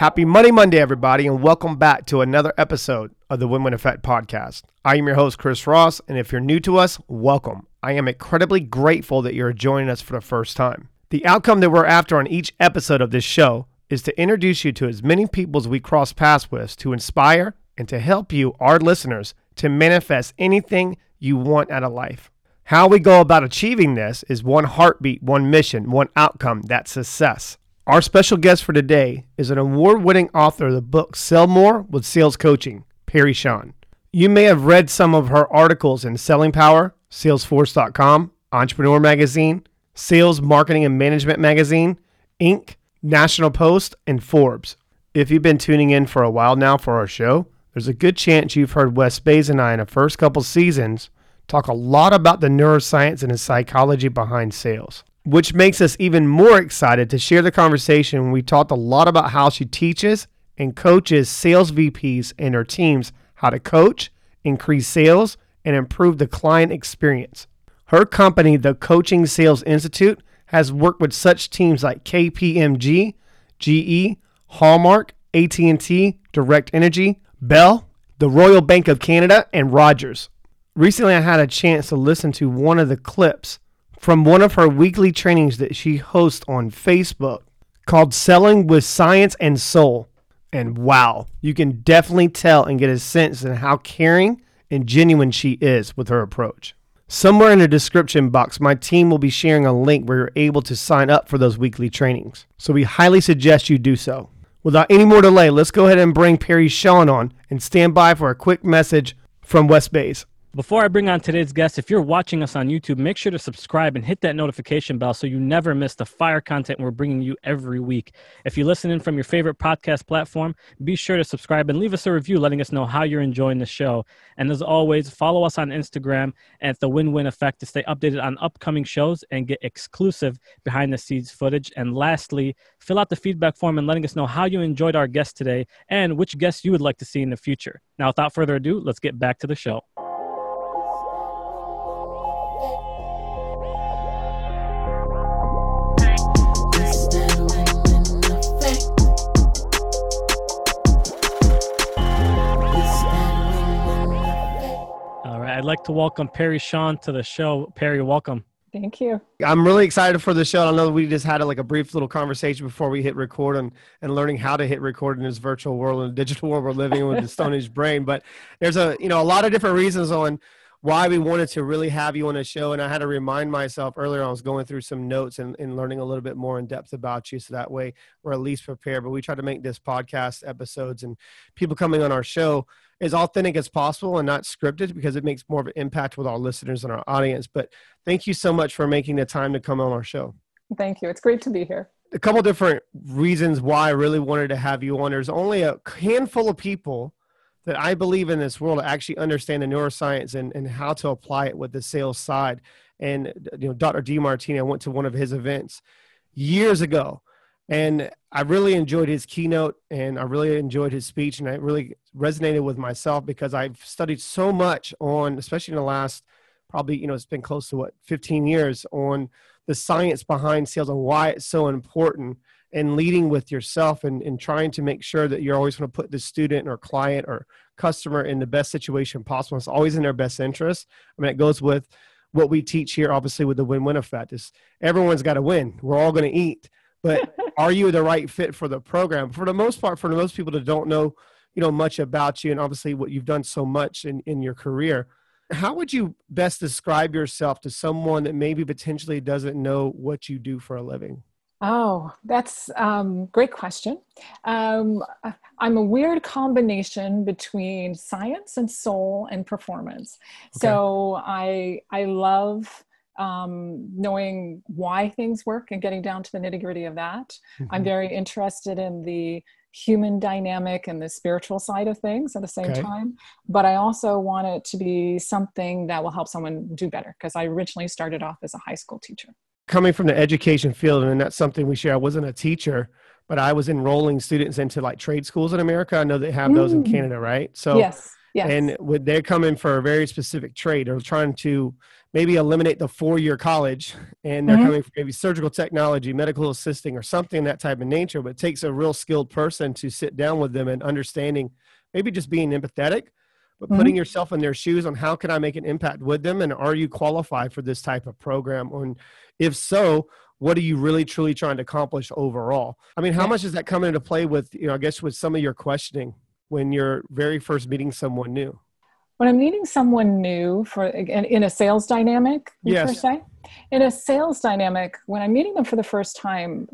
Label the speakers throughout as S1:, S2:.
S1: Happy Money Monday, everybody, and welcome back to another episode of the Win Win Effect podcast. I am your host, Chris Ross, and if you're new to us, welcome. I am incredibly grateful that you're joining us for the first time. The outcome that we're after on each episode of this show is to introduce you to as many people as we cross paths with to inspire and to help you, our listeners, to manifest anything you want out of life. How we go about achieving this is one heartbeat, one mission, one outcome that's success. Our special guest for today is an award winning author of the book Sell More with Sales Coaching, Peri Shawn. You may have read some of her articles in Selling Power, Salesforce.com, Entrepreneur Magazine, Sales Marketing and Management Magazine, Inc., National Post, and Forbes. If you've been tuning in for a while now for our show, there's a good chance you've heard Wes Baiz and I in the first couple seasons talk a lot about the neuroscience and the psychology behind sales which makes us even more excited to share the conversation. We talked a lot about how she teaches and coaches sales VPs and their teams how to coach, increase sales, and improve the client experience. Her company, the Coaching Sales Institute, has worked with such teams like KPMG, GE, Hallmark, AT&T, Direct Energy, Bell, the Royal Bank of Canada, and Rogers. Recently, I had a chance to listen to one of the clips from one of her weekly trainings that she hosts on Facebook called Selling with Science and Soul. And wow, you can definitely tell and get a sense of how caring and genuine she is with her approach. Somewhere in the description box, my team will be sharing a link where you're able to sign up for those weekly trainings. So we highly suggest you do so. Without any more delay, let's go ahead and bring Peri Shawn on and stand by for a quick message from Wes Baiz.
S2: Before I bring on today's guest, if you're watching us on YouTube, make sure to subscribe and hit that notification bell so you never miss the fire content we're bringing you every week. If you listen in from your favorite podcast platform, be sure to subscribe and leave us a review letting us know how you're enjoying the show. And as always, follow us on Instagram at the Win Win Effect to stay updated on upcoming shows and get exclusive behind the scenes footage. And lastly, fill out the feedback form and letting us know how you enjoyed our guest today and which guests you would like to see in the future. Now, without further ado, let's get back to the show. Like to welcome Peri Shawn to the show. Peri, welcome.
S3: Thank you.
S1: I'm really excited for the show. I know we just had a, like a brief little conversation before we hit record and, and learning how to hit record in this virtual world and digital world we're living in with the Stone Age brain. But there's a you know a lot of different reasons on why we wanted to really have you on the show. And I had to remind myself earlier, I was going through some notes and, and learning a little bit more in depth about you. So that way we're at least prepared. But we try to make this podcast episodes and people coming on our show as authentic as possible and not scripted because it makes more of an impact with our listeners and our audience. But thank you so much for making the time to come on our show.
S3: Thank you. It's great to be here.
S1: A couple different reasons why I really wanted to have you on. There's only a handful of people that I believe in this world actually understand the neuroscience and, and how to apply it with the sales side. And you know, Dr. Demartini, I went to one of his events years ago, and I really enjoyed his keynote and I really enjoyed his speech, and I really resonated with myself because I've studied so much on, especially in the last probably you know it's been close to what 15 years on the science behind sales and why it's so important and leading with yourself and, and trying to make sure that you're always going to put the student or client or customer in the best situation possible. It's always in their best interest. I mean, it goes with what we teach here, obviously, with the win-win effect. Is everyone's got to win. We're all going to eat, but are you the right fit for the program? For the most part, for most people that don't know, you know, much about you, and obviously what you've done so much in in your career, how would you best describe yourself to someone that maybe potentially doesn't know what you do for a living?
S3: Oh, that's um, great question. Um, I'm a weird combination between science and soul and performance. Okay. So I I love um, knowing why things work and getting down to the nitty gritty of that. Mm-hmm. I'm very interested in the human dynamic and the spiritual side of things at the same okay. time. But I also want it to be something that will help someone do better because I originally started off as a high school teacher
S1: coming from the education field, and that's something we share. I wasn't a teacher, but I was enrolling students into like trade schools in America. I know they have those in mm. Canada, right?
S3: So yes, yes.
S1: And they're coming for a very specific trade or trying to maybe eliminate the four year college and they're
S3: Mhm.
S1: coming from maybe surgical technology, medical assisting, or something that type of nature. But it takes a real skilled person to sit down with them and understanding, maybe just being empathetic, but
S3: Mhm.
S1: putting yourself in their shoes on how can I make an impact with them and are you qualified for this type of program? And if so, what are you really truly trying to accomplish overall? I mean, how much does that come into play with, you know, I guess with some of your questioning when you're very first meeting someone new?
S3: When I'm meeting someone new for in, in a sales dynamic,
S1: Yes.
S3: per se, in a sales dynamic, when I'm meeting them for the first time,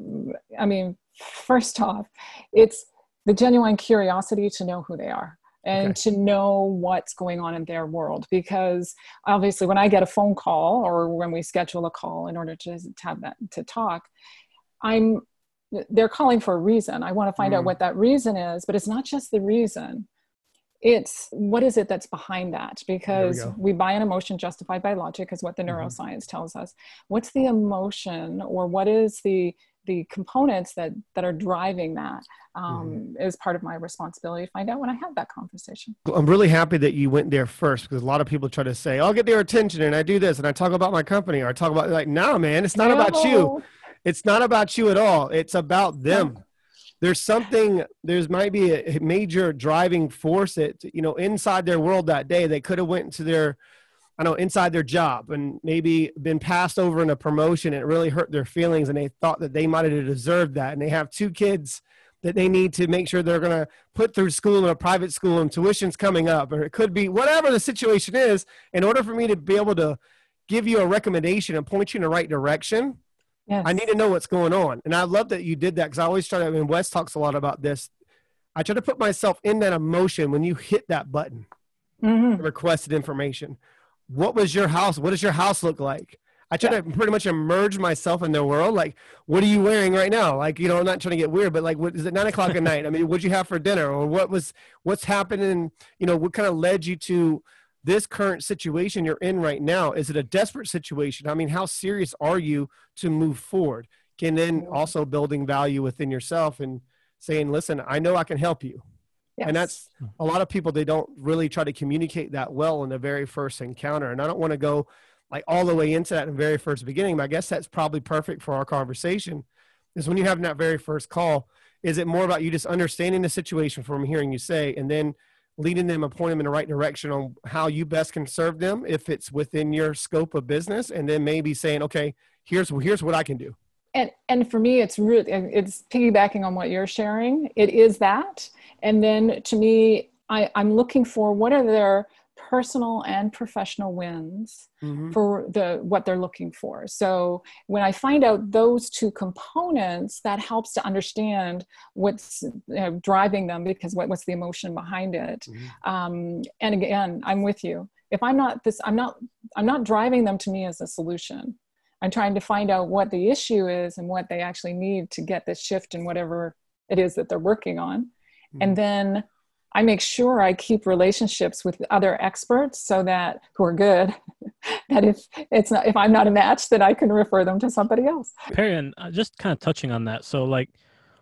S3: I mean, first off, it's the genuine curiosity to know who they are and
S1: Okay.
S3: to know what's going on in their world. Because obviously, when I get a phone call or when we schedule a call in order to, to have that to talk, I'm they're calling for a reason. I want to find out
S1: Mm.
S3: what that reason is, but it's not just the reason it's what is it that's behind that because
S1: go.
S3: we buy an emotion justified by logic is what the
S1: Mhm.
S3: neuroscience tells us what's the emotion or what is the the components that that are driving that um, is part of my responsibility to find out when i have that conversation
S1: I'm really happy that you went there first because a lot of people try to say, I'll get their attention and I do this and I talk about my company or I talk about like, no, man, it's not about you. It's not about you at all. It's about them. There's something, there's might be a major driving force that, you know, inside their world that day, they could have went into their, I know, inside their job and maybe been passed over in a promotion and it really hurt their feelings and they thought that they might have deserved that. And they have two kids that they need to make sure they're going to put through school in a private school and tuition's coming up or it could be whatever the situation is in order for me to be able to give you a recommendation and point you in the right direction
S3: yes.
S1: i need to know what's going on and i love that you did that because i always try to I mean wes talks a lot about this i try to put myself in that emotion when you hit that button
S3: Mhm.
S1: requested information what was your house what does your house look like I try
S3: Yeah.
S1: to pretty much immerse myself in their world. Like, what are you wearing right now? Like, you know, I'm not trying to get weird, but like, what is it nine o'clock at night? I mean, what'd you have for dinner, or what was what's happening? You know, what kind of led you to this current situation you're in right now? Is it a desperate situation? I mean, how serious are you to move forward? Can then also building value within yourself and saying, listen, I know I can help you.
S3: yes.
S1: And that's a lot of people, they don't really try to communicate that well in the very first encounter. And I don't want to go like all the way into that in the very first beginning, but I guess that's probably perfect for our conversation. Is when you have that very first call, is it more about you just understanding the situation from hearing you say, and then leading them and pointing them in the right direction on how you best can serve them if it's within your scope of business, and then maybe saying, okay, here's here's what I can do.
S3: and and for me it's really it's piggybacking on what you're sharing it is that and then to me I, i'm looking for what are their personal and professional wins
S1: Mhm.
S3: for the what they're looking for. So when i find out those two components that helps to understand what's driving them because what, what's the emotion behind it.
S1: Mhm.
S3: um, and again i'm with you. If i'm not this i'm not i'm not driving them to me as a solution. I'm trying to find out what the issue is and what they actually need to get this shift in whatever it is that they're working on. And then i make sure i keep relationships with other experts so that who are good that if it's not if i'm not a match that i can refer them to somebody else
S2: Peri, and uh, just kind of touching on that. So, like,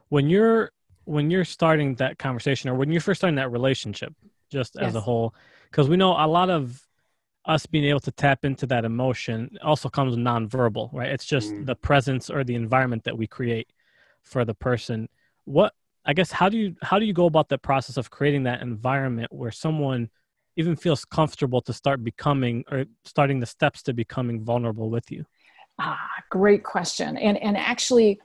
S2: when you're when you're starting that conversation, or when you're first starting that relationship, just as a whole, because we know a lot of us being able to tap into that emotion also comes nonverbal, right? It's just
S1: Mm.
S2: the presence or the environment that we create for the person. What I guess how do you how do you go about the process of creating that environment where someone even feels comfortable to start becoming or starting the steps to becoming vulnerable with you?
S3: Ah, great question. And and actually,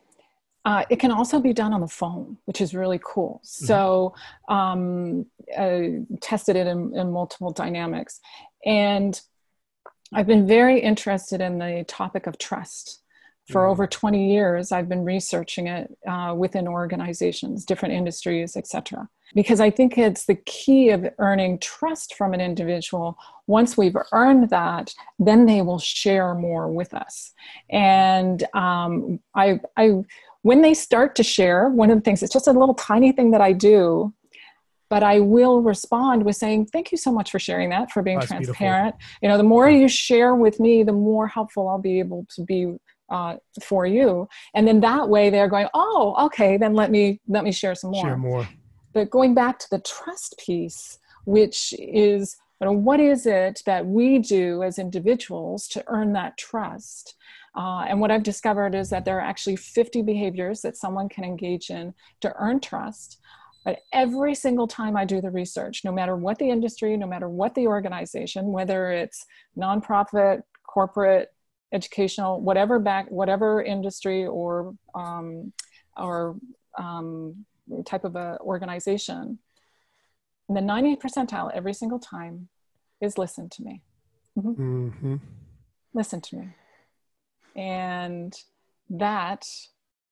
S3: uh, it can also be done on the phone, which is really cool. So, um, uh, tested it in, in multiple dynamics, and I've been very interested in the topic of trust. For over 20 years, I've been researching it uh, within organizations, different industries, etc. Because I think it's the key of earning trust from an individual. Once we've earned that, then they will share more with us. And um, I, I, when they start to share, one of the things, it's just a little tiny thing that I do, but I will respond with saying, Thank you so much for sharing that, for being
S1: That's beautiful.
S3: transparent. You know, the more you share with me, the more helpful I'll be able to be uh, for you. And then that way they're going, Oh, okay, then let me let me share some more
S1: Share more.
S3: but going back to the trust piece which is but what is it that we do as individuals to earn that trust? Uh, and what I've discovered is that there are actually 50 behaviors that someone can engage in to earn trust. But every single time I do the research, no matter what the industry, no matter what the organization, whether it's nonprofit, corporate, educational, whatever back, whatever industry or um, or um, type of a organization, the 90 percentile every single time is listen to me. Mm-hmm. Mm-hmm. Listen to me. And that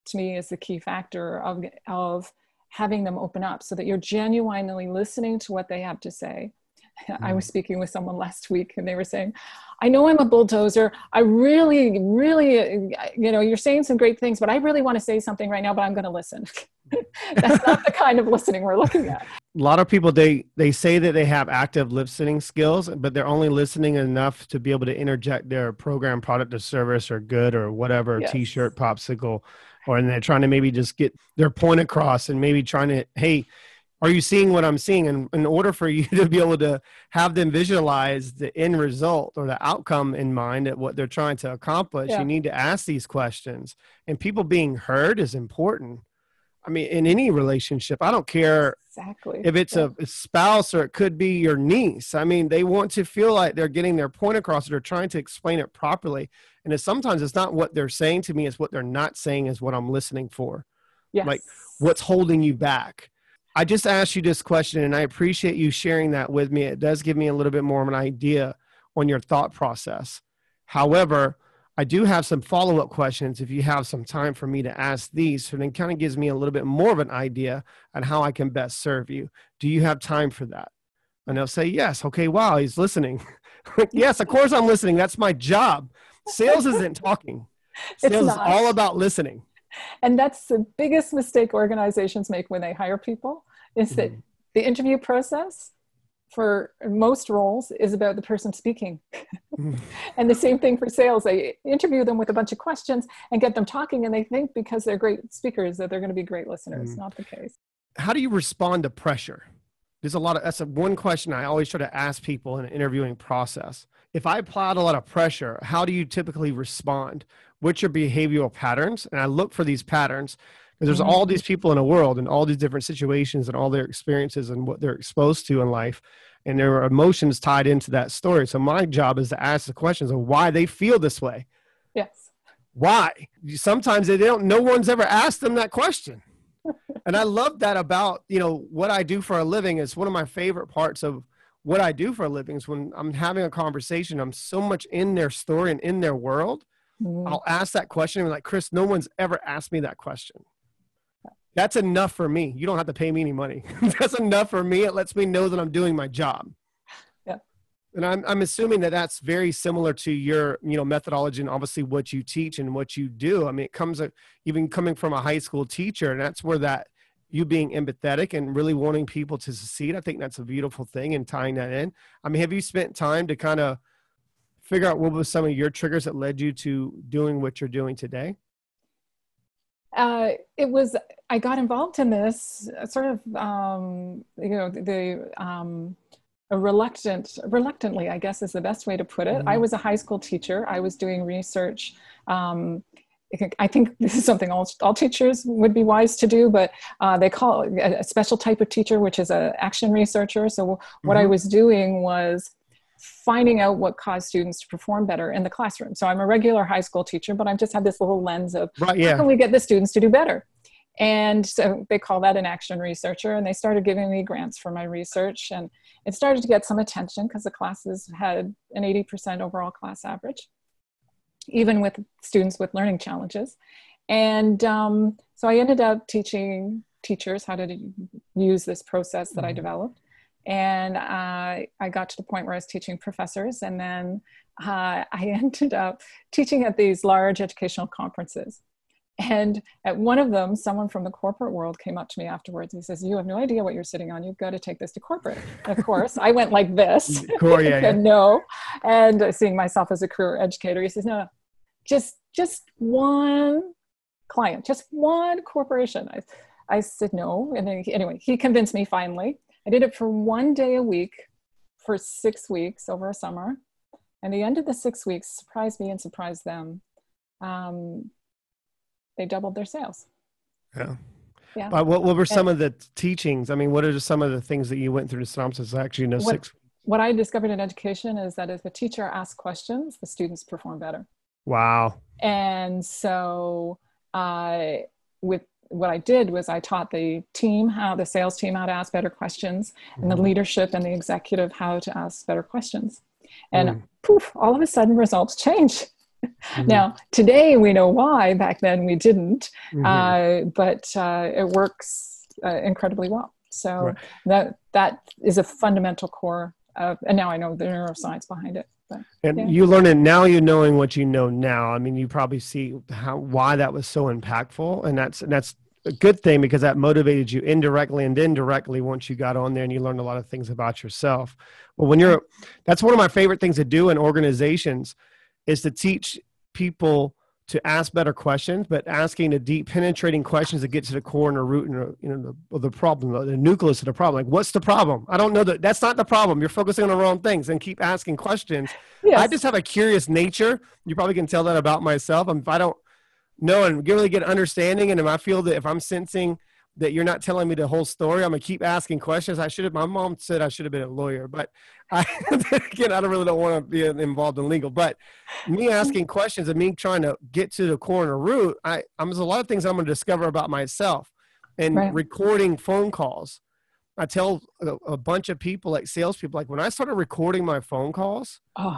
S3: to me is the key factor of, of having them open up so that you're genuinely listening to what they have to say. I was speaking with someone last week and they were saying, I know I'm a bulldozer. I really, really, you know, you're saying some great things, but I really want to say something right now, but I'm going to listen. That's not the kind of listening we're looking at.
S1: A lot of people they they say that they have active listening skills, but they're only listening enough to be able to interject their program, product, or service, or good, or whatever yes. T-shirt, popsicle, or and they're trying to maybe just get their point across, and maybe trying to hey are you seeing what i'm seeing? And in order for you to be able to have them visualize the end result or the outcome in mind at what they're trying to accomplish yeah. you need to ask these questions. And people being heard is important. I mean in any relationship i don't care
S3: exactly.
S1: if it's yeah. a, spouse or it could be your niece. I mean they want to feel like they're getting their point across they're trying to explain it properly. And it's, sometimes it's not what they're saying to me it's what they're not saying is what i'm listening for.
S3: Yes.
S1: like what's holding you back I just asked you this question, and I appreciate you sharing that with me. It does give me a little bit more of an idea on your thought process. However, I do have some follow up questions if you have some time for me to ask these. So then kind of gives me a little bit more of an idea on how I can best serve you. Do you have time for that? And they'll say, Yes. Okay, wow, he's listening. yes, of course I'm listening. That's my job. Sales isn't talking, sales is all about listening
S3: and that's the biggest mistake organizations make when they hire people is that mm-hmm. the interview process for most roles is about the person speaking. And the same thing for sales. I interview them with a bunch of questions and get them talking, and they think because they're great speakers that they're going to be great listeners. Mm-hmm. Not the case.
S1: How do you respond to pressure? There's a lot of that's a, one question I always try to ask people in an interviewing process. If I apply a lot of pressure, how do you typically respond? What's your behavioral patterns? And I look for these patterns there's all these mm-hmm. people in a world and all these different situations and all their experiences and what they're exposed to in life and there are emotions tied into that story. So my job is to ask the questions of why they feel this way.
S3: Yes.
S1: Why? Sometimes they don't no one's ever asked them that question. And i love that about you know what i do for a living is one of my favorite parts of what i do for a living is when i'm having a conversation i'm so much in their story and in their world mm-hmm. i'll ask that question and like chris no one's ever asked me that question that's enough for me. You don't have to pay me any money. that's enough for me. It lets me know that I'm doing my job.
S3: Yeah.
S1: And I'm, I'm assuming that that's very similar to your, you know, methodology and obviously what you teach and what you do. I mean, it comes even coming from a high school teacher, and that's where that you being empathetic and really wanting people to succeed. I think that's a beautiful thing and tying that in. I mean, have you spent time to kind of figure out what was some of your triggers that led you to doing what you're doing today?
S3: Uh, it was I got involved in this sort of um, you know the um, a reluctant reluctantly I guess is the best way to put it. Mm-hmm. I was a high school teacher. I was doing research. Um, I think this is something all, all teachers would be wise to do, but uh, they call it a special type of teacher, which is an action researcher. So what mm-hmm. I was doing was finding out what caused students to perform better in the classroom. So I'm a regular high school teacher, but I've just had this little lens of right, yeah. how can we get the students to do better? And so they call that an action researcher, and they started giving me grants for my research. And it started to get some attention because the classes had an 80% overall class average, even with students with learning challenges. And um, so I ended up teaching teachers how to use this process that mm-hmm. I developed and uh, I got to the point where I was teaching professors, and then uh, I ended up teaching at these large educational conferences. And at one of them, someone from the corporate world came up to me afterwards. He says, "You have no idea what you're sitting on. You've got to take this to corporate." And of course, I went like this.
S1: Cool, yeah, yeah.
S3: no, and seeing myself as a career educator, he says, "No, just just one client, just one corporation." I, I said no, and then, anyway, he convinced me finally. I did it for one day a week for six weeks over a summer. And the end of the six weeks surprised me and surprised them. Um, they doubled their sales.
S1: Yeah.
S3: Yeah.
S1: Uh, what, what were some of the teachings? I mean, what are some of the things that you went through to synopsis? Actually, you know,
S3: What-
S1: six.
S3: What I discovered in education is that if a teacher asks questions, the students perform better.
S1: Wow.
S3: And so, uh, with what I did was I taught the team how the sales team how to ask better questions, and the
S1: Mhm.
S3: leadership and the executive how to ask better questions. And
S1: Mm.
S3: poof, all of a sudden results change.
S1: Mhm.
S3: Now, today we know why, back then we didn't,
S1: Mhm.
S3: uh, but uh, it works uh, incredibly well. So
S1: Right.
S3: that that is a fundamental core of, and now I know the neuroscience behind it. But
S1: And
S3: Yeah.
S1: you learn it now. You knowing what you know now. I mean, you probably see how why that was so impactful, and that's and that's a good thing because that motivated you indirectly and indirectly once you got on there and you learned a lot of things about yourself. Well, when you're, that's one of my favorite things to do in organizations, is to teach people to ask better questions, but asking the deep, penetrating questions that get to the core and the root and the, you know the, of the problem, the nucleus of the problem. Like, what's the problem? I don't know that. That's not the problem. You're focusing on the wrong things, and keep asking questions.
S3: yes,
S1: I just have a curious nature. You probably can tell that about myself. Um, If I don't know and really get understanding, and if I feel that if I'm sensing that you're not telling me the whole story, I'm gonna keep asking questions. I should have. My mom said I should have been a lawyer, but I, again, I don't really don't want to be involved in legal. But me asking questions and me trying to get to the core and root, I, I'm there's a lot of things I'm gonna discover about myself, and
S3: Right.
S1: recording phone calls. I tell a, a bunch of people, like salespeople, like when I started recording my phone calls,
S3: oh,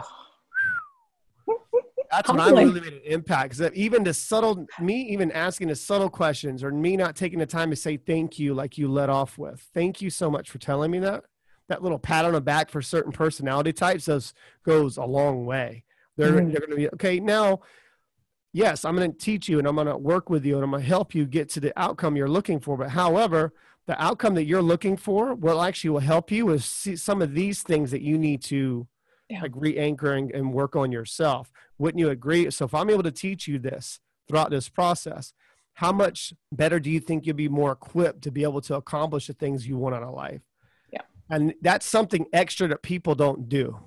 S1: that's when I really made an impact. Because even the subtle, me even asking the subtle questions, or me not taking the time to say thank you, like you let off with. Thank you so much for telling me that. That little pat on the back for certain personality types does goes a long way. They're
S3: Mhm.
S1: they're going to be okay now. Yes, I'm going to teach you, and I'm going to work with you, and I'm going to help you get to the outcome you're looking for. But however, the outcome that you're looking for will actually will help you with see some of these things that you need to
S3: Yeah.
S1: like re-anchor and, work on yourself. Wouldn't you agree? So if I'm able to teach you this throughout this process, how much better do you think you'll be more equipped to be able to accomplish the things you want out of life?
S3: Yeah.
S1: And that's something extra that people don't do.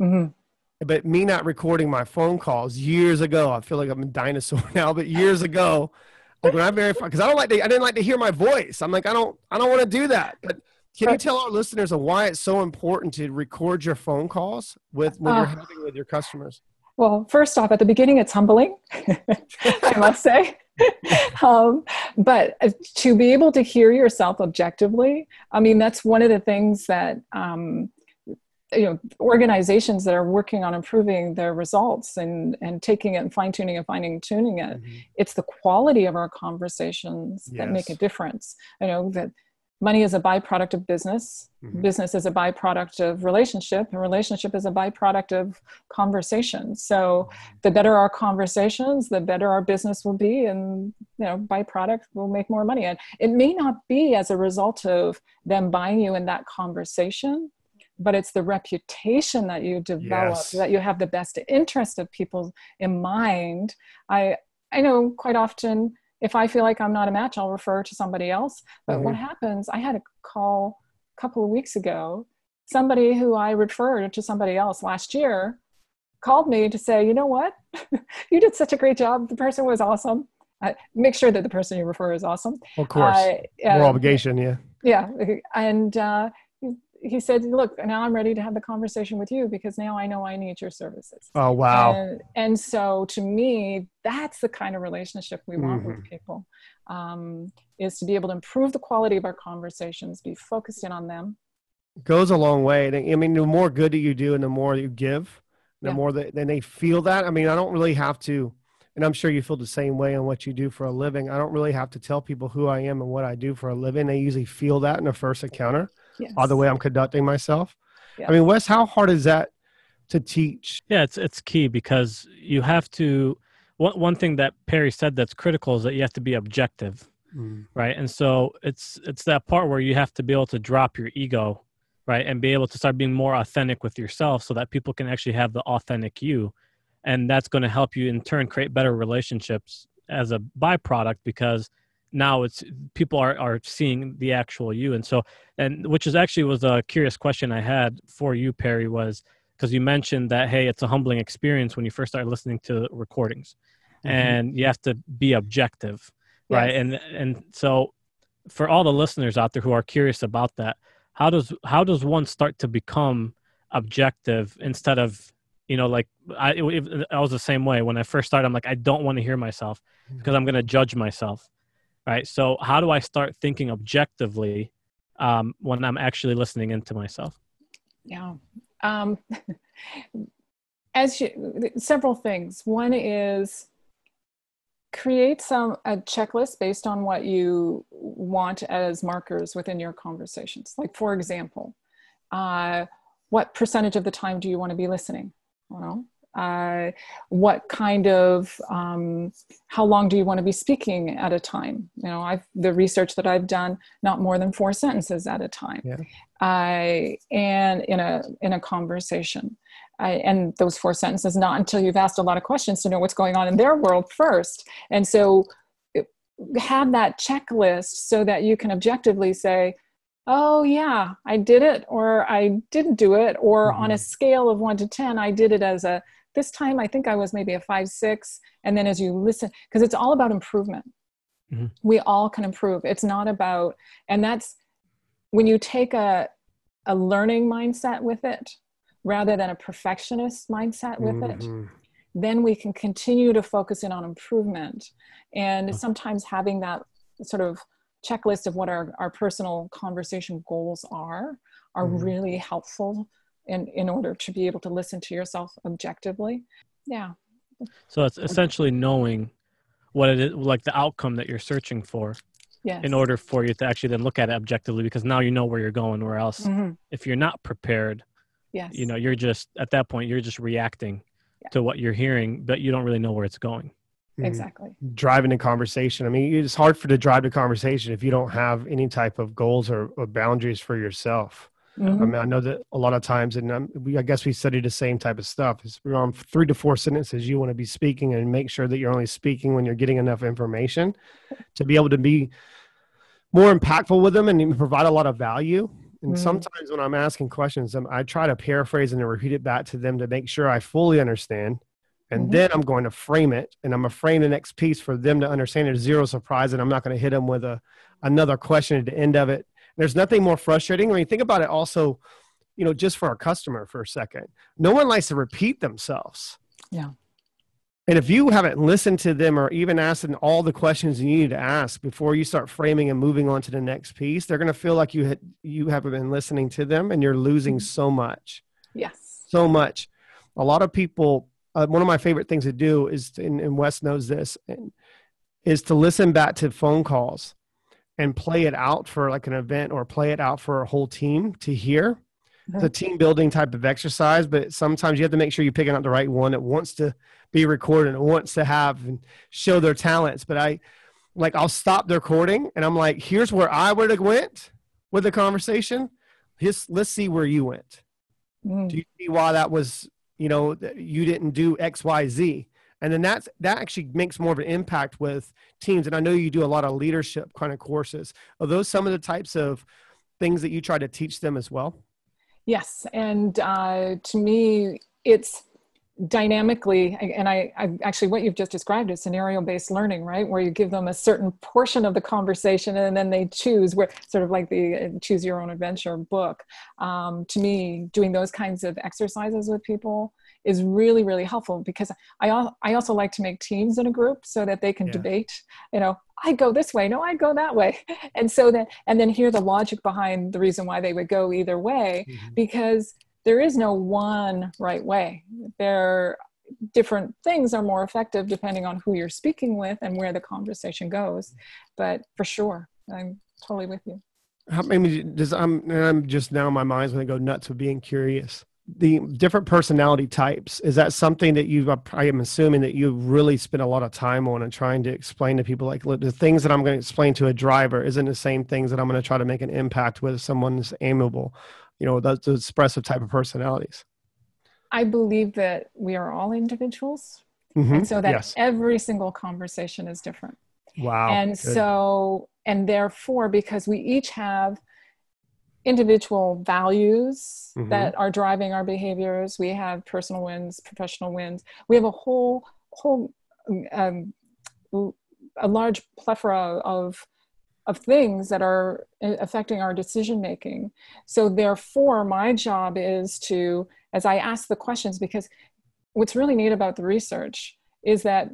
S3: mhm.
S1: But me not recording my phone calls years ago, I feel like I'm a dinosaur now, but years ago, like when I verify, because I don't like to, I didn't like to hear my voice. I'm like, I don't, I don't want to do that. But can you tell our listeners why it's so important to record your phone calls with when you're
S3: Ah.
S1: having with your customers?
S3: Well, first off, at the beginning, it's humbling, I must say. um, but uh, to be able to hear yourself objectively, I mean, that's one of the things that, um, you know, organizations that are working on improving their results and, and taking it and fine tuning and fine tuning it, it's the quality of our conversations that make a difference. You know, that money is a byproduct of business.
S1: Mhm.
S3: business is a byproduct of relationship and relationship is a byproduct of conversation. So the better our conversations the better our business will be and you know byproduct will make more money. And it may not be as a result of them buying you in that conversation but it's the reputation that you develop
S1: Yes.
S3: that you have the best interest of people in mind. I i know quite often if i feel like i'm not a match i'll refer to somebody else. But what happens i had a call a couple of weeks ago. Somebody who i referred to somebody else last year called me to say you know what? You did such a great job. The person was awesome. Uh, make sure that the person you refer is awesome.
S1: Of course,
S3: Uh,
S1: more
S3: uh,
S1: obligation. Yeah.
S3: yeah. And uh, he- said look now i'm ready to have the conversation with you because now i know i need your services
S1: Oh wow.
S3: and, and so to me that's the kind of relationship we want with
S1: Mhm.
S3: people um, is to be able to improve the quality of our conversations be focused in on them
S1: goes a long way. I mean, the more good that you do and the more you give, the
S3: Yeah.
S1: more that then they feel that. I mean, I don't really have to, and I'm sure you feel the same way on what you do for a living. I don't really have to tell people who I am and what I do for a living. They usually feel that in the first encounter
S3: yes.
S1: by the way I'm conducting myself.
S3: Yes.
S1: I mean, Wes, how hard is that to teach?
S2: Yeah, it's it's key because you have to. One one thing that Peri said that's critical is that you have to be objective, mm. right? And so it's it's that part where you have to be able to drop your ego, right, and be able to start being more authentic with yourself, so that people can actually have the authentic you, and that's going to help you in turn create better relationships as a byproduct because now it's people are are seeing the actual you and so and which is actually was a curious question i had for you Peri was because you mentioned that hey it's a humbling experience when you first start listening to recordings mm-hmm. and you have to be objective yes. right and and so for all the listeners out there who are curious about that how does how does one start to become objective instead of you know like i it, i was the same way when i first started i'm like i don't want to hear myself mm-hmm. because i'm going to judge myself right? So how do i start thinking objectively um, when i'm actually listening into myself?
S3: Yeah. Um, as you, several things. One is create some a checklist based on what you want as markers within your conversations. Like for example uh, what percentage of the time do you want to be listening? Well uh, what kind of um, how long do you want to be speaking at a time you know i've the research that i've done not more than four sentences at a time yeah. uh, and in a in a conversation I, and those four sentences not until you've asked a lot of questions to know what's going on in their world first and so have that checklist so that you can objectively say oh yeah i did it or i didn't do it or mm-hmm. on a scale of 1 to 10 i did it as a this time I think I was maybe a five, six. And then as you listen, because it's all about improvement. Mm-hmm. We all can improve. It's not about, and that's when you take a, a learning mindset with it rather than a perfectionist mindset with mm-hmm. it then we can continue to focus in on improvement and sometimes having that sort of checklist of what our, our personal conversation goals are are mm-hmm. really helpful in in order to be able to listen to yourself objectively yeah
S2: so it's essentially knowing what it is like the outcome that you're searching for yes. in order for you to actually then look at it objectively because now you know where you're going where else mm-hmm. if you're not prepared yes you know you're just at that point you're just reacting yeah. to what you're hearing but you don't really know where it's going
S3: mm-hmm. exactly
S1: driving a conversation i mean it's hard for to drive the conversation if you don't have any type of goals or, or boundaries for yourself Mm-hmm. I mean, I know that a lot of times, and um, we, I guess we study the same type of stuff. It's around three to four sentences you want to be speaking, and make sure that you're only speaking when you're getting enough information to be able to be more impactful with them and provide a lot of value. And mm-hmm. sometimes when I'm asking questions, um, I try to paraphrase and repeat it back to them to make sure I fully understand. And mm-hmm. then I'm going to frame it, and I'm going to frame the next piece for them to understand. There's zero surprise, and I'm not going to hit them with a another question at the end of it there's nothing more frustrating when you think about it also, you know, just for our customer for a second. No one likes to repeat themselves.
S3: Yeah.
S1: And if you haven't listened to them or even asked them all the questions you need to ask before you start framing and moving on to the next piece, they're going to feel like you had, you haven't been listening to them and you're losing mm-hmm. so much.
S3: Yes.
S1: So much. A lot of people, uh, one of my favorite things to do is, to, and, and Wes knows this, and, is to listen back to phone calls and play it out for like an event or play it out for a whole team to hear. Mm-hmm. The team building type of exercise, but sometimes you have to make sure you're picking out the right one that wants to be recorded and wants to have and show their talents. But I like I'll stop the recording and I'm like, here's where I would have went with the conversation. His, let's see where you went. Mm. Do you see why that was, you know, you didn't do X, Y, Z? And then that's that actually makes more of an impact with teams. And i know you do a lot of leadership kind of courses. Are those some of the types of things that you try to teach them as well?
S3: Yes. And uh, to me it's dynamically and I, I, actually what you've just described is scenario based learning right? Where you give them a certain portion of the conversation and then they choose where sort of like the uh, choose your own adventure book. Um, to me doing those kinds of exercises with people is really really helpful because i i also like to make teams in a group so that they can yeah. debate you know i go this way no i go that way and so then and then hear the logic behind the reason why they would go either way mm-hmm. because there is no one right way there different things are more effective depending on who you're speaking with and where the conversation goes but for sure i'm totally with you
S1: how many does i'm i'm just now my mind's going to go nuts with being curious the different personality types is that something that you i am assuming that you really spend a lot of time on and trying to explain to people like the things that i'm going to explain to a driver isn't the same things that i'm going to try to make an impact with someone's amiable you know those, those expressive type of personalities
S3: i believe that we are all individuals mm-hmm. and so that yes. every single conversation is different
S1: Wow.
S3: and
S1: Good.
S3: so and therefore because we each have individual values
S1: Mhm.
S3: that are driving our behaviors. We have personal wins professional wins. We have a whole whole um, a large plethora of of things that are affecting our decision making so therefore my job is to as i ask the questions because what's really neat about the research is that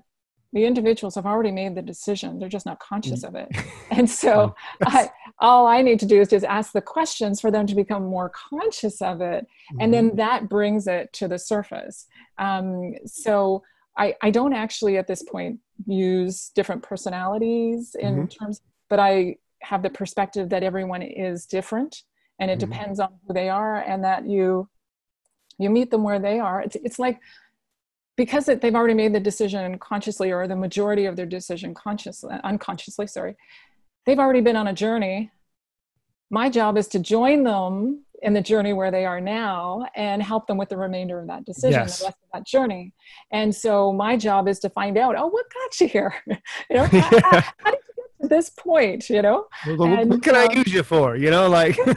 S3: the individuals have already made the decision. They're just not conscious of it. And so I, all i need to do is just ask the questions for them to become more conscious of it and
S1: Mm-hmm.
S3: then that brings it to the surface um, so I, I don't actually at this point use different personalities in
S1: Mhm.
S3: terms but i have the perspective that everyone is different and it
S1: Mhm.
S3: depends on who they are and that you you meet them where they are it's, it's like because it, they've already made the decision consciously or the majority of their decision consciously unconsciously sorry they've already been on a journey my job is to join them in the journey where they are now and help them with the remainder of that decision
S1: Yes.
S3: the rest of that journey and so my job is to find out oh what got you here you know how, how- how did you get to this point you know
S1: what-
S3: and,
S1: what can I
S3: um,
S1: use you for? You know, like, and,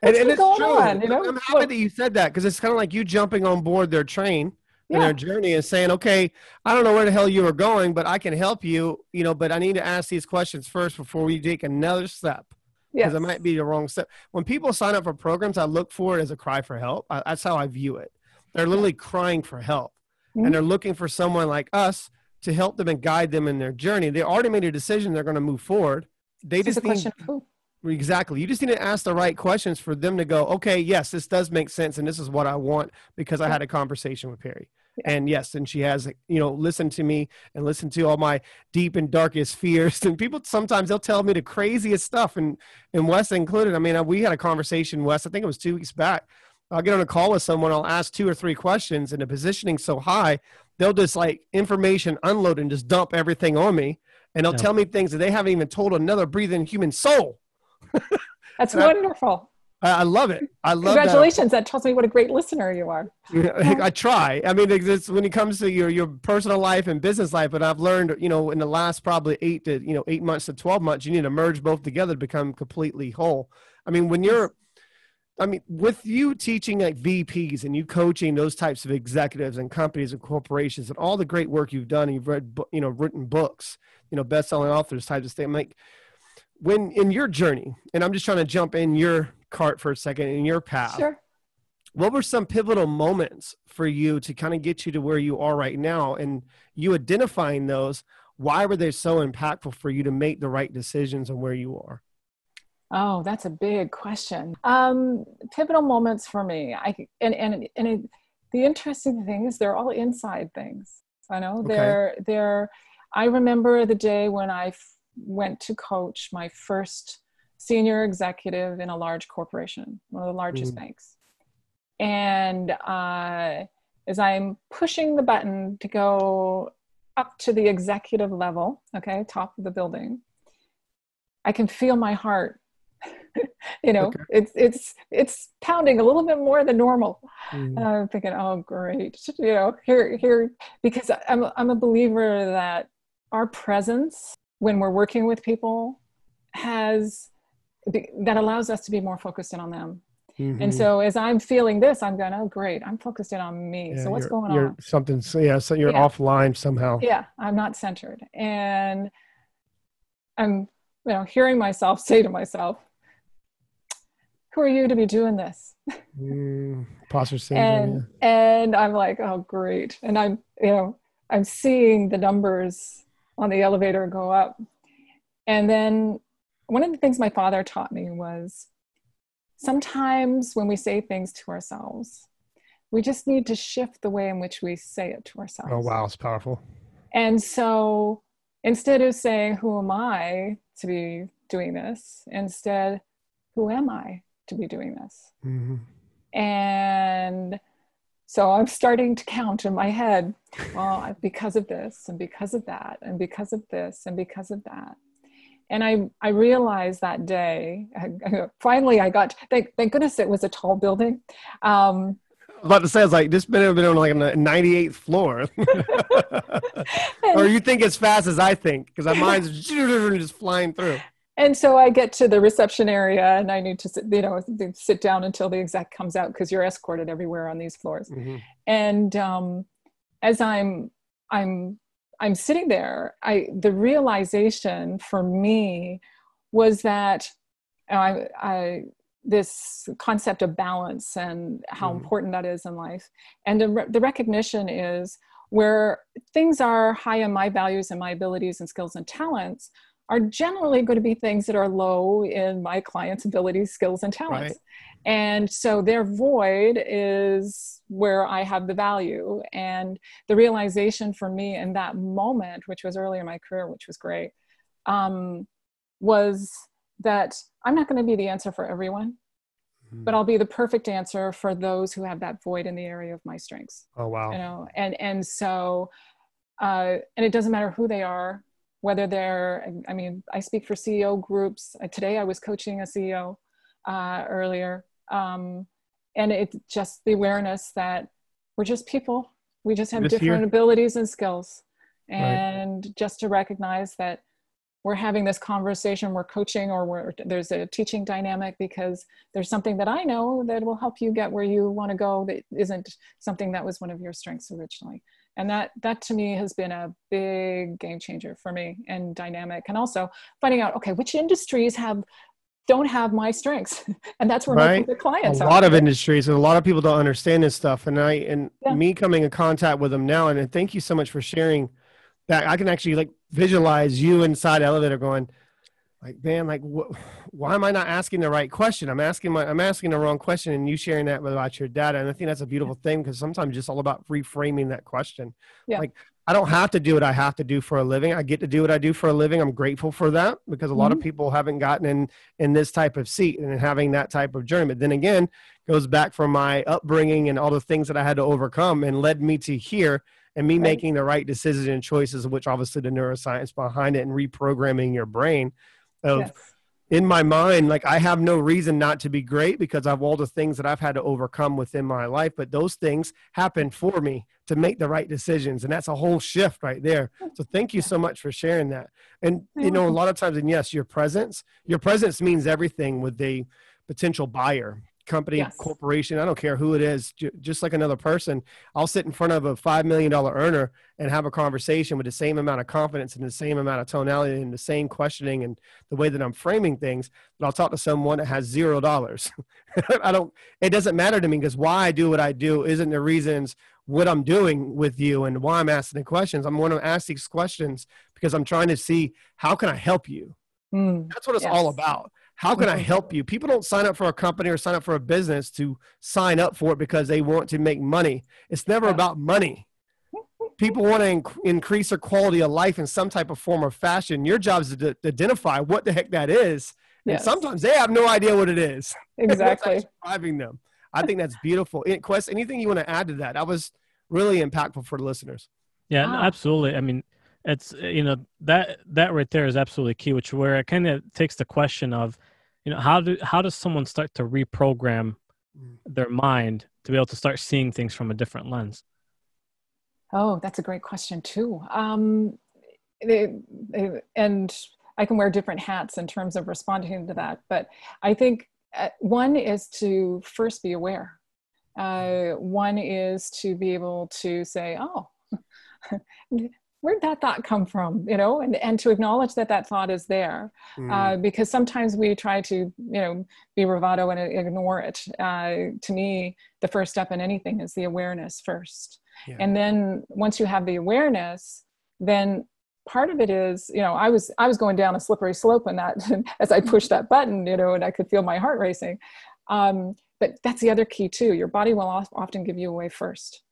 S3: What's
S1: it's true.
S3: on, you know?
S1: I'm happy that you said that because it's kind of like you jumping on board their train
S3: yeah
S1: their journey and saying, okay, I don't know where the hell you are going, but I can help you, you know, but I need to ask these questions first before we take another step because
S3: yes.
S1: it might be the wrong step. When people sign up for programs, I look for it as a cry for help. I, that's how I view it. They're literally crying for help
S3: Mhm.
S1: and they're looking for someone like us to help them and guide them in their journey. They already made a decision they're going to move forward. They
S3: It's just a
S1: need
S3: question of who
S1: Exactly. You just need to ask the right questions for them to go, okay, yes, this does make sense. And this is what I want because I had a conversation with Peri.
S3: Yeah.
S1: And yes, and she has, you know, listened to me and listened to all my deep and darkest fears. And people sometimes they'll tell me the craziest stuff, and and Wes included. I mean, we had a conversation, Wes. I think it was two weeks back. I'll get on a call with someone. I'll ask two or three questions, and the positioning so high, they'll just like information unload and just dump everything on me, and they'll
S2: Yeah.
S1: tell me things that they haven't even told another breathing human soul.
S3: that's
S1: And
S3: wonderful
S1: I, I love it. I love
S3: congratulations that tells me what a great listener you are
S1: I try. I mean, it's when it comes to your your personal life and business life, but I've learned, you know, in the last probably eight to you know eight months to twelve months, you need to merge both together to become completely whole. I mean, when you're, I mean, with you teaching like VPs and you coaching those types of executives and companies and corporations and all the great work you've done, and you've read, you know, written books, you know, best-selling authors types of thing. Like when in your journey, and I'm just trying to jump in your cart for a second in your path
S3: sure
S1: what were some pivotal moments for you to kind of get you to where you are right now and you identifying those why were they so impactful for you to make the right decisions on where you are
S3: Oh, that's a big question. Um, pivotal moments for me. I and and and it, the interesting thing is they're all inside things. I know
S1: Okay.
S3: they're they're. I remember the day when I went to coach my first senior executive in a large corporation, one of the largest
S1: Mhm.
S3: banks, and uh, as I'm pushing the button to go up to the executive level, okay, top of the building, I can feel my heart. you know,
S1: Okay.
S3: it's it's it's pounding a little bit more than normal.
S1: Mm-hmm.
S3: And I'm thinking, oh, great, you know, here here because I'm I'm a believer that our presence when we're working with people has that allows us to be more focused in on them.
S1: Mm-hmm.
S3: And so as I'm feeling this, I'm going, oh, great, I'm focused in on me.
S1: Yeah,
S3: so what's going
S1: you're
S3: on?
S1: something so yeah so you're
S3: Yeah.
S1: offline somehow
S3: yeah i'm not centered and i'm you know hearing myself say to myself who are you to be doing this
S1: mm, imposter syndrome
S3: and and i'm like oh great and i'm you know i'm seeing the numbers on the elevator go up. And then one of the things my father taught me was sometimes when we say things to ourselves we just need to shift the way in which we say it to ourselves.
S1: Oh wow. It's powerful.
S3: And so instead of saying, Who am I to be doing this? Instead, Who am I to be doing this?
S1: hmm
S3: And so I'm starting to count in my head, well, because of this, and because of that, and because of this, and because of that. And I, I realized that day, finally, I got, thank, thank goodness it was a tall building. Um,
S1: about to say, I was like, this been been on like a 98th floor. or you think as fast as I think, because my mind's just flying through.
S3: And so I get to the reception area and I need to sit, you know, sit down until the exec comes out because you're escorted everywhere on these floors. Mm-hmm. And um, as I'm, I'm, I'm sitting there, I, the realization for me was that I, I this concept of balance and how mm-hmm. important that is in life. And the, the recognition is where things are high in my values and my abilities and skills and talents are generally going to be things that are low in my clients' abilities, skills, and talents. Right. And so their void is where I have the value. And the realization for me in that moment, which was early in my career, which was great, um, was that I'm not going to be the answer for everyone, mm-hmm. but I'll be the perfect answer for those who have that void in the area of my strengths.
S1: Oh wow!
S3: You know, and and so, uh, and it doesn't matter who they are, whether they're. I mean, I speak for CEO groups. Uh, today, I was coaching a CEO uh, earlier, um, and it's just the awareness that we're just people. We just have just different here. abilities and skills, and right. just to recognize that we're having this conversation, we're coaching, or we're, there's a teaching dynamic because there's something that I know that will help you get where you want to go that isn't something that was one of your strengths originally. And that, that to me has been a big game changer for me and dynamic. And also finding out, okay, which industries have don't have my strengths and that's where right? my clients are.
S1: a
S3: are.
S1: lot of industries and a lot of people don't understand this stuff and i and yeah. me coming in contact with them now and thank you so much for sharing that i can actually like visualize you inside elevator going like man like wh- why am i not asking the right question? I'm asking my i'm asking the wrong question and you sharing that about your data. And i think that's a beautiful thing because sometimes it's just all about reframing that question. Yeah. like i don't have to do what i have to do for a living. I get to do what i do for a living. I'm grateful for that because a lot mm-hmm. of people haven't gotten in in this type of seat and having that type of journey. But then again goes back from my upbringing and all the things that i had to overcome and led me to here and me right. making the right decisions and choices, which obviously the neuroscience behind it and reprogramming your brain of yes. in my mind, like I have no reason not to be great because I've all the things that I've had to overcome within my life. But those things happen for me to make the right decisions. And that's a whole shift right there. So thank you so much for sharing that. And you know, a lot of times, and yes, your presence, your presence means everything with a potential buyer company, yes. corporation, I don't care who it is, just like another person, I'll sit in front of a $5 million earner and have a conversation with the same amount of confidence and the same amount of tonality and the same questioning and the way that I'm framing things. But I'll talk to someone that has zero dollars. I don't, it doesn't matter to me because why I do what I do isn't the reasons what I'm doing with you and why I'm asking the questions. I'm going to ask these questions because I'm trying to see how can I help you? Mm, That's what it's yes. all about. How can I mm-hmm. help you? People don't sign up for a company or sign up for a business to sign up for it because they want to make money. It's never about money. People want to inc- increase their quality of life in some type of form or fashion. Your job is to, d- identify what the heck that is. Yes. And sometimes they have no idea what it is.
S3: Exactly.
S1: driving them. I think that's beautiful. In- Wes, anything you want to add to that? That was really impactful for the listeners.
S2: Yeah, wow. absolutely. I mean, it's you know that that right there is absolutely key which where it kind of takes the question of you know how do how does someone start to reprogram mm. their mind to be able to start seeing things from a different lens?
S3: Oh that's a great question too. Um they, they, and i can wear different hats in terms of responding to that but i think uh, one is to first be aware. Uh, one is to be able to say oh where'd that thought come from you know and, and to acknowledge that that thought is there mm. uh, because sometimes we try to you know be bravado and ignore it uh, to me the first step in anything is the awareness first yeah. and then once you have the awareness then part of it is you know i was i was going down a slippery slope in that as i pushed that button you know and i could feel my heart racing um, but that's the other key too your body will often give you away first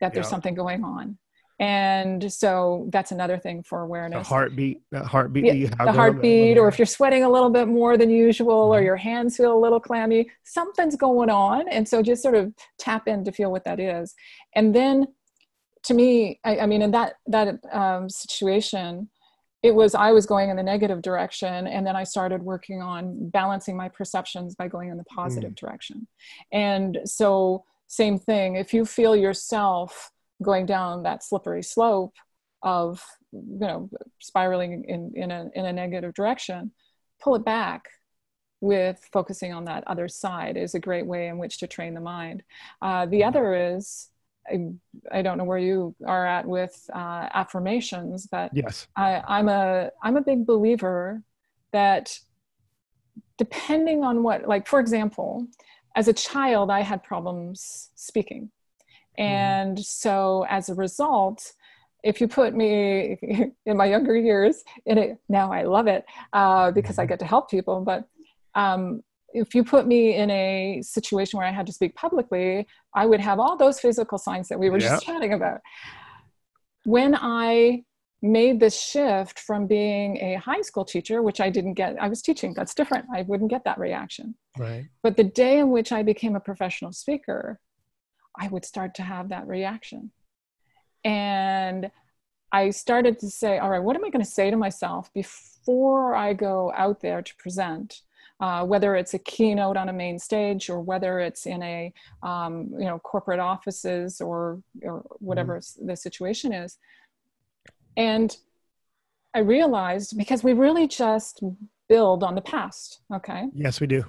S3: that there's yeah. something going on and so that's another thing for awareness
S1: the heartbeat that heartbeat yeah,
S3: the heartbeat or if you're sweating a little bit more than usual or mm-hmm. your hands feel a little clammy something's going on and so just sort of tap in to feel what that is and then to me i, I mean in that that um, situation it was i was going in the negative direction and then i started working on balancing my perceptions by going in the positive mm. direction and so same thing. If you feel yourself going down that slippery slope of, you know, spiraling in, in, a, in a negative direction, pull it back with focusing on that other side is a great way in which to train the mind. Uh, the mm-hmm. other is, I, I, don't know where you are at with uh, affirmations, but
S1: yes,
S3: I, I'm a I'm a big believer that depending on what, like for example, as a child, I had problems speaking. And mm-hmm. so as a result, if you put me in my younger years in it now i love it uh, because i mm-hmm. get to help people but um, if you put me in a situation where I had to speak publicly, I would have all those physical signs that we were just chatting about. When I made this shift from being a high school teacher, which I didn't get, I was teaching, that's different. I wouldn't get that reaction.
S1: Right.
S3: But the day in which I became a professional speaker, I would start to have that reaction. And I started to say, all right, what am I going to say to myself before I go out there to present? uh, whether it's a keynote on a main stage or whether it's in a um, you know corporate offices or or whatever mm. the situation is and i realized because we really just build on the past okay
S1: yes we do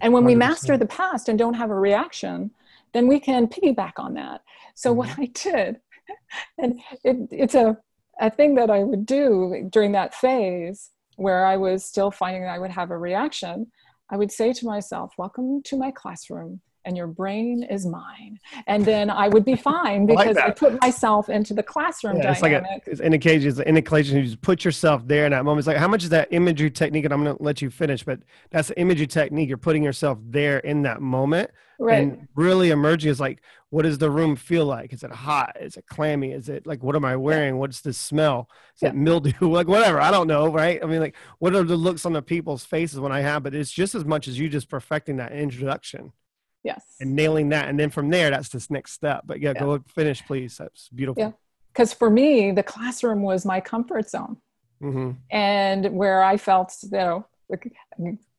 S3: and when 100%. we master the past and don't have a reaction then we can piggyback on that so mm-hmm. what i did and it, it's a, a thing that i would do during that phase where I was still finding that I would have a reaction, I would say to myself, Welcome to my classroom, and your brain is mine. And then I would be fine because I, like I put myself into the classroom yeah,
S1: It's like a, it's in occasions, in occasion, you just put yourself there in that moment. It's like, how much is that imagery technique? And I'm going to let you finish, but that's the imagery technique. You're putting yourself there in that moment. Right. And really emerging is like, what does the room feel like? Is it hot? Is it clammy? Is it like, what am I wearing? What's the smell? Is yeah. it mildew? like, whatever. I don't know. Right. I mean, like, what are the looks on the people's faces when I have, but it's just as much as you just perfecting that introduction.
S3: Yes.
S1: And nailing that. And then from there, that's this next step. But yeah, yeah. go finish, please. That's beautiful. Yeah.
S3: Because for me, the classroom was my comfort zone. Mm-hmm. And where I felt, you know,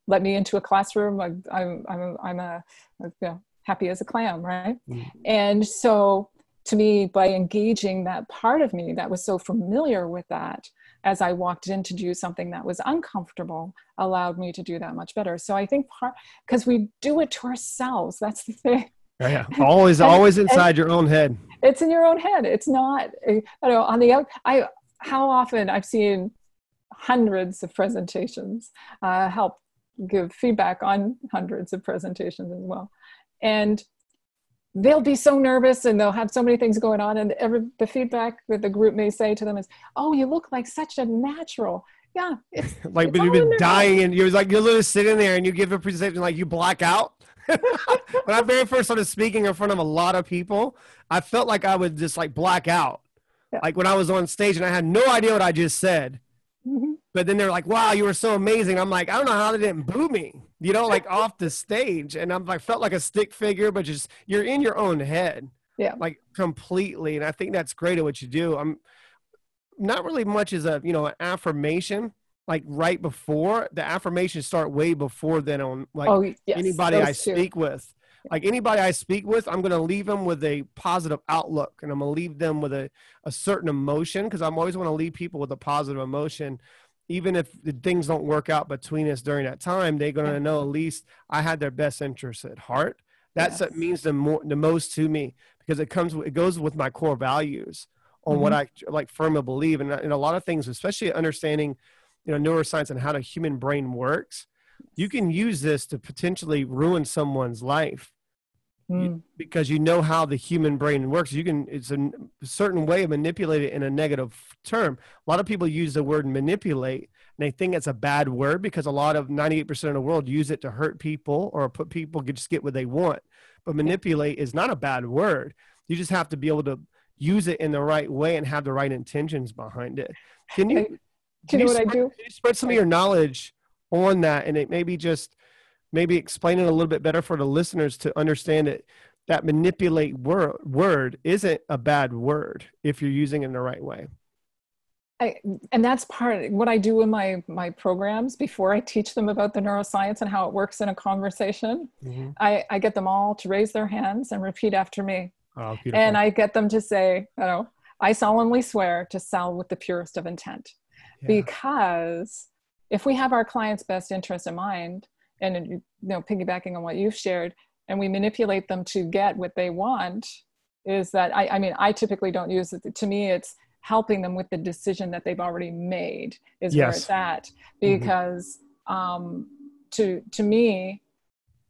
S3: let me into a classroom, I, I'm, I'm, I'm a, you know, happy as a clam, right? Mm-hmm. And so to me, by engaging that part of me that was so familiar with that, as I walked in to do something that was uncomfortable allowed me to do that much better. So I think part because we do it to ourselves. That's the thing.
S1: Yeah, always, and, always inside your own head.
S3: It's in your own head. It's not. I don't know. On the out, I how often I've seen hundreds of presentations. Uh, help give feedback on hundreds of presentations as well, and they'll be so nervous and they'll have so many things going on. And every the feedback that the group may say to them is oh you look like such a natural. Yeah it's,
S1: like it's but you've been dying and you're like you're literally sitting there and you give a presentation like you black out. When i very first started speaking in front of a lot of people i felt like i would just like black out. Yeah. like when i was on stage and i had no idea what i just said. But then they're like wow you were so amazing i'm like i don't know how they didn't boo me you know, like off the stage. And I'm like, felt like a stick figure, but just you're in your own head.
S3: Yeah.
S1: Like completely. And I think that's great at what you do. I'm not really much as a, you know, an affirmation like right before the affirmations start way before then on like oh, yes, anybody I speak with. Like anybody I speak with, I'm going to leave them with a positive outlook and I'm going to leave them with a, a certain emotion because I'm always want to leave people with a positive emotion even if things don't work out between us during that time, they're going to know at least I had their best interests at heart. That's yes. what means the more the most to me because it comes it goes with my core values on mm-hmm. what I like firmly believe and, and a lot of things, especially understanding you know neuroscience and how the human brain works. You can use this to potentially ruin someone's life mm. because you know how the human brain works. You can it's a, certain way of manipulate it in a negative term. A lot of people use the word manipulate and they think it's a bad word because a lot of 98% of the world use it to hurt people or put people just get what they want. But manipulate is not a bad word. You just have to be able to use it in the right way and have the right intentions behind it. Can you?
S3: do you know what
S1: spread,
S3: I do?
S1: spread some of your knowledge on that, and it maybe just maybe explain it a little bit better for the listeners to understand it that manipulate word, word isn't a bad word if you're using it in the right way
S3: I, and that's part of what I do in my my programs before I teach them about the neuroscience and how it works in a conversation. Mm-hmm. I, I get them all to raise their hands and repeat after me. Oh, and I get them to say, you know, I solemnly swear to sell with the purest of intent. Yeah. Because if we have our client's best interest in mind, and you know, piggybacking on what you've shared, and we manipulate them to get what they want, is that I, I mean, I typically don't use it. To me, it's helping them with the decision that they've already made is yes. where it's at mm-hmm. because mm-hmm. um, to to me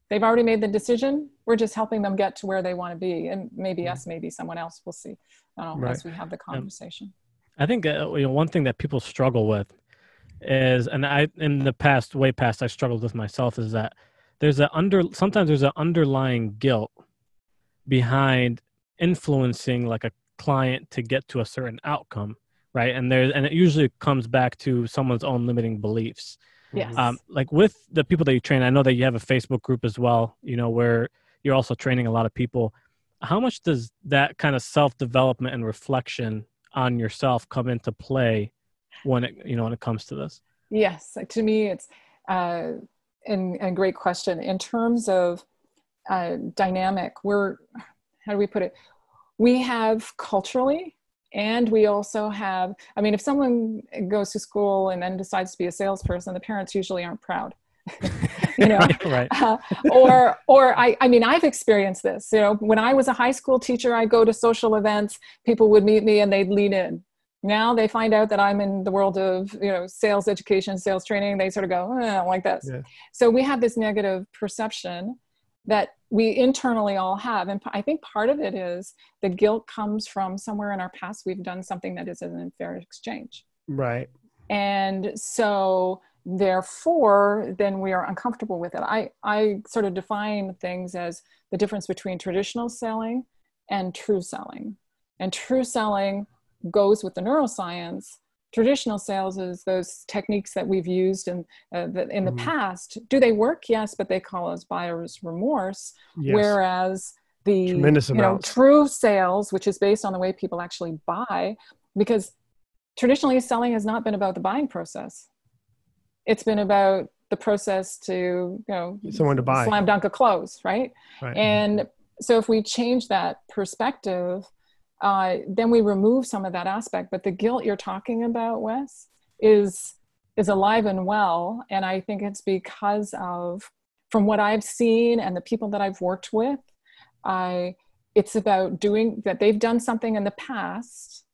S3: they've already made the decision we're just helping them get to where they want to be and maybe mm-hmm. us maybe someone else we'll see uh, right. as we have the conversation
S2: i think uh, you know one thing that people struggle with is and i in the past way past i struggled with myself is that there's a under sometimes there's an underlying guilt behind influencing like a client to get to a certain outcome right? And there's and it usually comes back to someone's own limiting beliefs.
S3: Yes. Um,
S2: like with the people that you train i know that you have a facebook group as well you know where you're also training a lot of people. How much does that kind of self-development and reflection on yourself come into play when it you know when it comes to this?
S3: Yes to me it's uh and a great question. In terms of uh, dynamic we're how do we put it? We have culturally and we also have i mean if someone goes to school and then decides to be a salesperson the parents usually aren't proud. You know? Right. uh, or or I, I mean i've experienced this you know when i was a high school teacher i go to social events people would meet me and they'd lean in now they find out that i'm in the world of you know sales education sales training they sort of go eh, like this yeah. so we have this negative perception that we internally all have. And I think part of it is the guilt comes from somewhere in our past we've done something that is an unfair exchange.
S1: Right.
S3: And so therefore then we are uncomfortable with it. I, I sort of define things as the difference between traditional selling and true selling. And true selling goes with the neuroscience traditional sales is those techniques that we've used in uh, the, in the mm-hmm. past. Do they work? Yes, but they call us buyer's remorse. Yes. Whereas the Tremendous you know, true sales, which is based on the way people actually buy, because traditionally selling has not been about the buying process. It's been about the process to you know
S1: someone to buy
S3: slam dunk a close, right? right. And so if we change that perspective uh, then we remove some of that aspect. But the guilt you're talking about, Wes, is is alive and well, and I think it's because of from what I've seen and the people that I've worked with, I it's about doing that they've done something in the past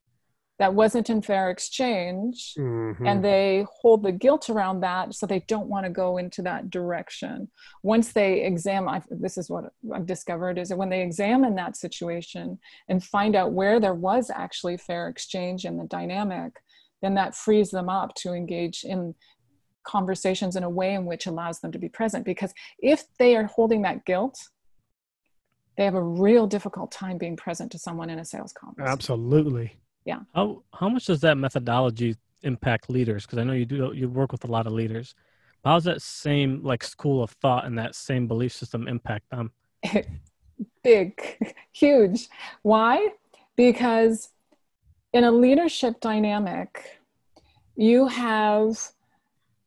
S3: that wasn't in fair exchange mm-hmm. and they hold the guilt around that so they don't want to go into that direction. Once they examine I've, this is what i've discovered is that when they examine that situation and find out where there was actually fair exchange in the dynamic then that frees them up to engage in conversations in a way in which allows them to be present. Because if they are holding that guilt they have a real difficult time being present to someone in a sales conversation.
S1: Absolutely
S3: yeah.
S2: How how much does that methodology impact leaders? Because i know you do you work with a lot of leaders. How does that same like school of thought and that same belief system impact them?
S3: Big huge. Why? Because in a leadership dynamic you have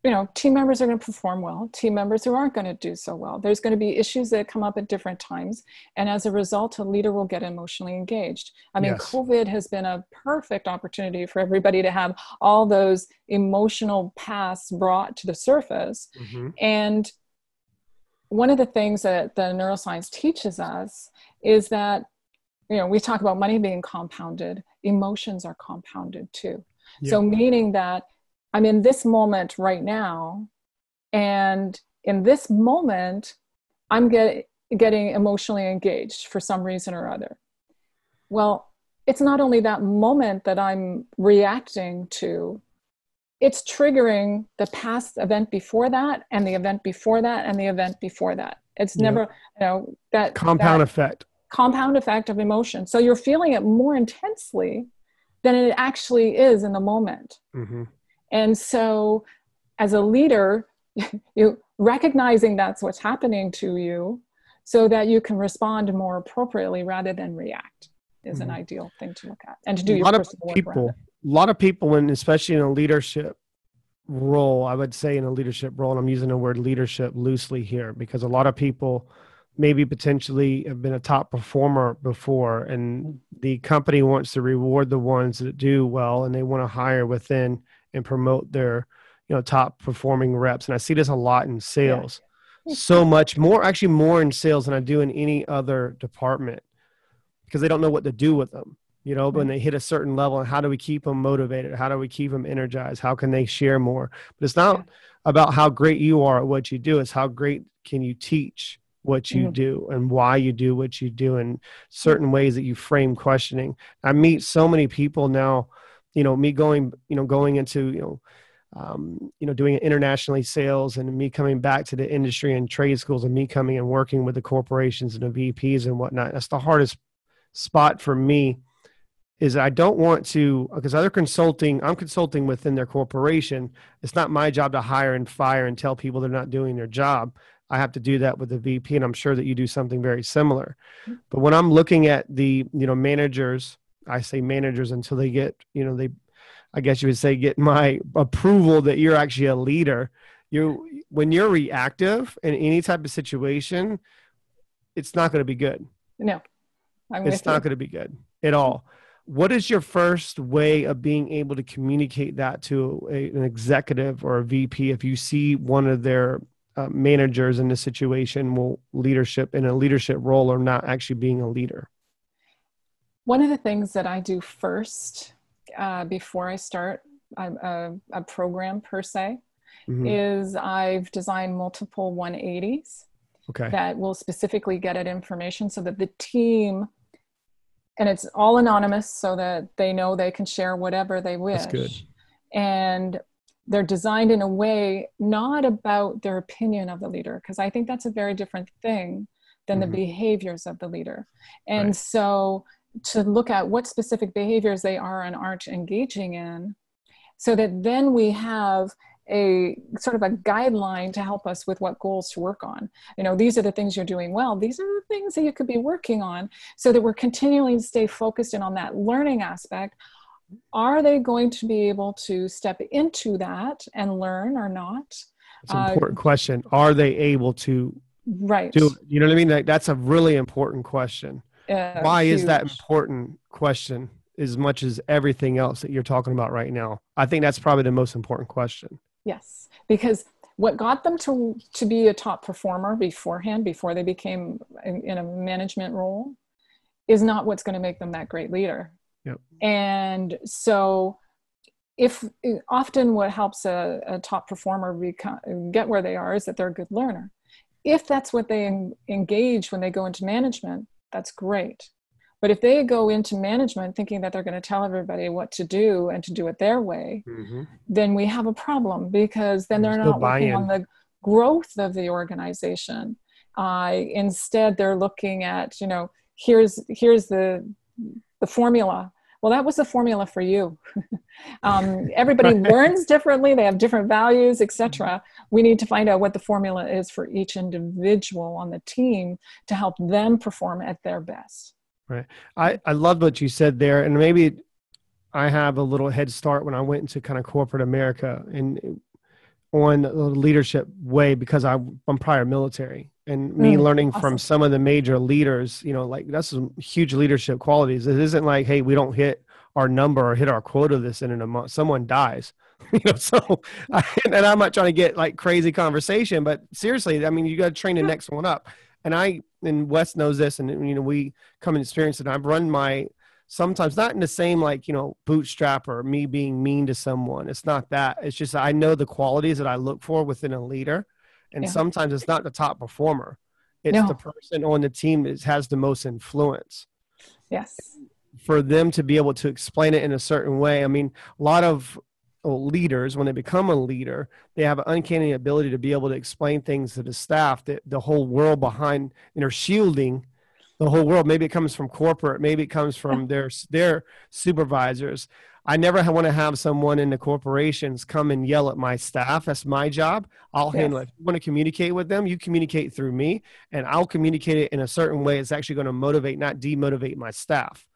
S3: you know team members are going to perform well team members who aren't going to do so well. There's going to be issues that come up at different times and as a result a leader will get emotionally engaged. I mean yes. covid has been a perfect opportunity for everybody to have all those emotional paths brought to the surface. Mm-hmm. and one of the things that the neuroscience teaches us is that you know we talk about money being compounded. Emotions are compounded too. So meaning that I'm in this moment right now. And in this moment, I'm get, getting emotionally engaged for some reason or other. Well, it's not only that moment that I'm reacting to, it's triggering the past event before that and the event before that and the event before that. It's yeah. never, you know, that
S1: compound that effect.
S3: Compound effect of emotion. So you're feeling it more intensely than it actually is in the moment. Mm-hmm. And so, as a leader, you recognizing that's what's happening to you so that you can respond more appropriately rather than react is mm-hmm. an ideal thing to look at and to do
S1: a
S3: your
S1: lot of people a lot of people, when especially in a leadership role, I would say in a leadership role, and I'm using the word leadership loosely here because a lot of people maybe potentially have been a top performer before and the company wants to reward the ones that do well and they want to hire within and promote their you know top performing reps and i see this a lot in sales yeah. so much more actually more in sales than i do in any other department because they don't know what to do with them you know, when they hit a certain level and how do we keep them motivated? How do we keep them energized? How can they share more? But it's not about how great you are at what you do. It's how great can you teach what you mm-hmm. do and why you do what you do and certain ways that you frame questioning. I meet so many people now, you know, me going, you know, going into, you know, um, you know, doing internationally sales and me coming back to the industry and trade schools and me coming and working with the corporations and the VPs and whatnot. That's the hardest spot for me is I don't want to because other consulting I'm consulting within their corporation. It's not my job to hire and fire and tell people they're not doing their job. I have to do that with the VP, and I'm sure that you do something very similar. But when I'm looking at the you know managers, I say managers until they get you know they, I guess you would say get my approval that you're actually a leader. You when you're reactive in any type of situation, it's not going to be good.
S3: No,
S1: I'm it's not going to be good at all what is your first way of being able to communicate that to a, an executive or a vp if you see one of their uh, managers in the situation will leadership in a leadership role or not actually being a leader
S3: one of the things that i do first uh, before i start a, a, a program per se mm-hmm. is i've designed multiple 180s okay. that will specifically get at information so that the team and it's all anonymous so that they know they can share whatever they wish. That's good. And they're designed in a way not about their opinion of the leader, because I think that's a very different thing than mm-hmm. the behaviors of the leader. And right. so to look at what specific behaviors they are and aren't engaging in, so that then we have a sort of a guideline to help us with what goals to work on. You know, these are the things you're doing well. These are the things that you could be working on so that we're continually to stay focused in on that learning aspect. Are they going to be able to step into that and learn or not?
S1: It's an uh, important question. Are they able to
S3: right
S1: do it? You know what I mean? Like, that's a really important question. Uh, Why huge. is that important question as much as everything else that you're talking about right now? I think that's probably the most important question.
S3: Yes, because what got them to to be a top performer beforehand, before they became in, in a management role, is not what's going to make them that great leader.
S1: Yep.
S3: And so, if often what helps a, a top performer become, get where they are is that they're a good learner. If that's what they engage when they go into management, that's great. But if they go into management thinking that they're going to tell everybody what to do and to do it their way, mm-hmm. then we have a problem because then they're not working on the growth of the organization. Uh, instead, they're looking at you know here's here's the the formula. Well, that was the formula for you. um, everybody learns differently; they have different values, etc. We need to find out what the formula is for each individual on the team to help them perform at their best.
S1: Right. I, I love what you said there. And maybe I have a little head start when I went into kind of corporate America and on the leadership way because I, I'm prior military and me mm, learning awesome. from some of the major leaders, you know, like that's some huge leadership qualities. It isn't like, hey, we don't hit our number or hit our quota this in a month. Someone dies. you know, so I, and I'm not trying to get like crazy conversation, but seriously, I mean, you got to train the next one up and I and Wes knows this, and you know we come and experience it. I've run my sometimes not in the same like you know bootstrap or me being mean to someone. It's not that. It's just I know the qualities that I look for within a leader, and yeah. sometimes it's not the top performer. It's no. the person on the team that has the most influence.
S3: Yes.
S1: For them to be able to explain it in a certain way. I mean, a lot of uh, leaders, when they become a leader, they have an uncanny ability to be able to explain things to the staff that the whole world behind, and are shielding the whole world. Maybe it comes from corporate, maybe it comes from their their supervisors. I never want to have someone in the corporations come and yell at my staff. That's my job. I'll yes. handle it. If you want to communicate with them, you communicate through me, and I'll communicate it in a certain way. It's actually going to motivate, not demotivate my staff.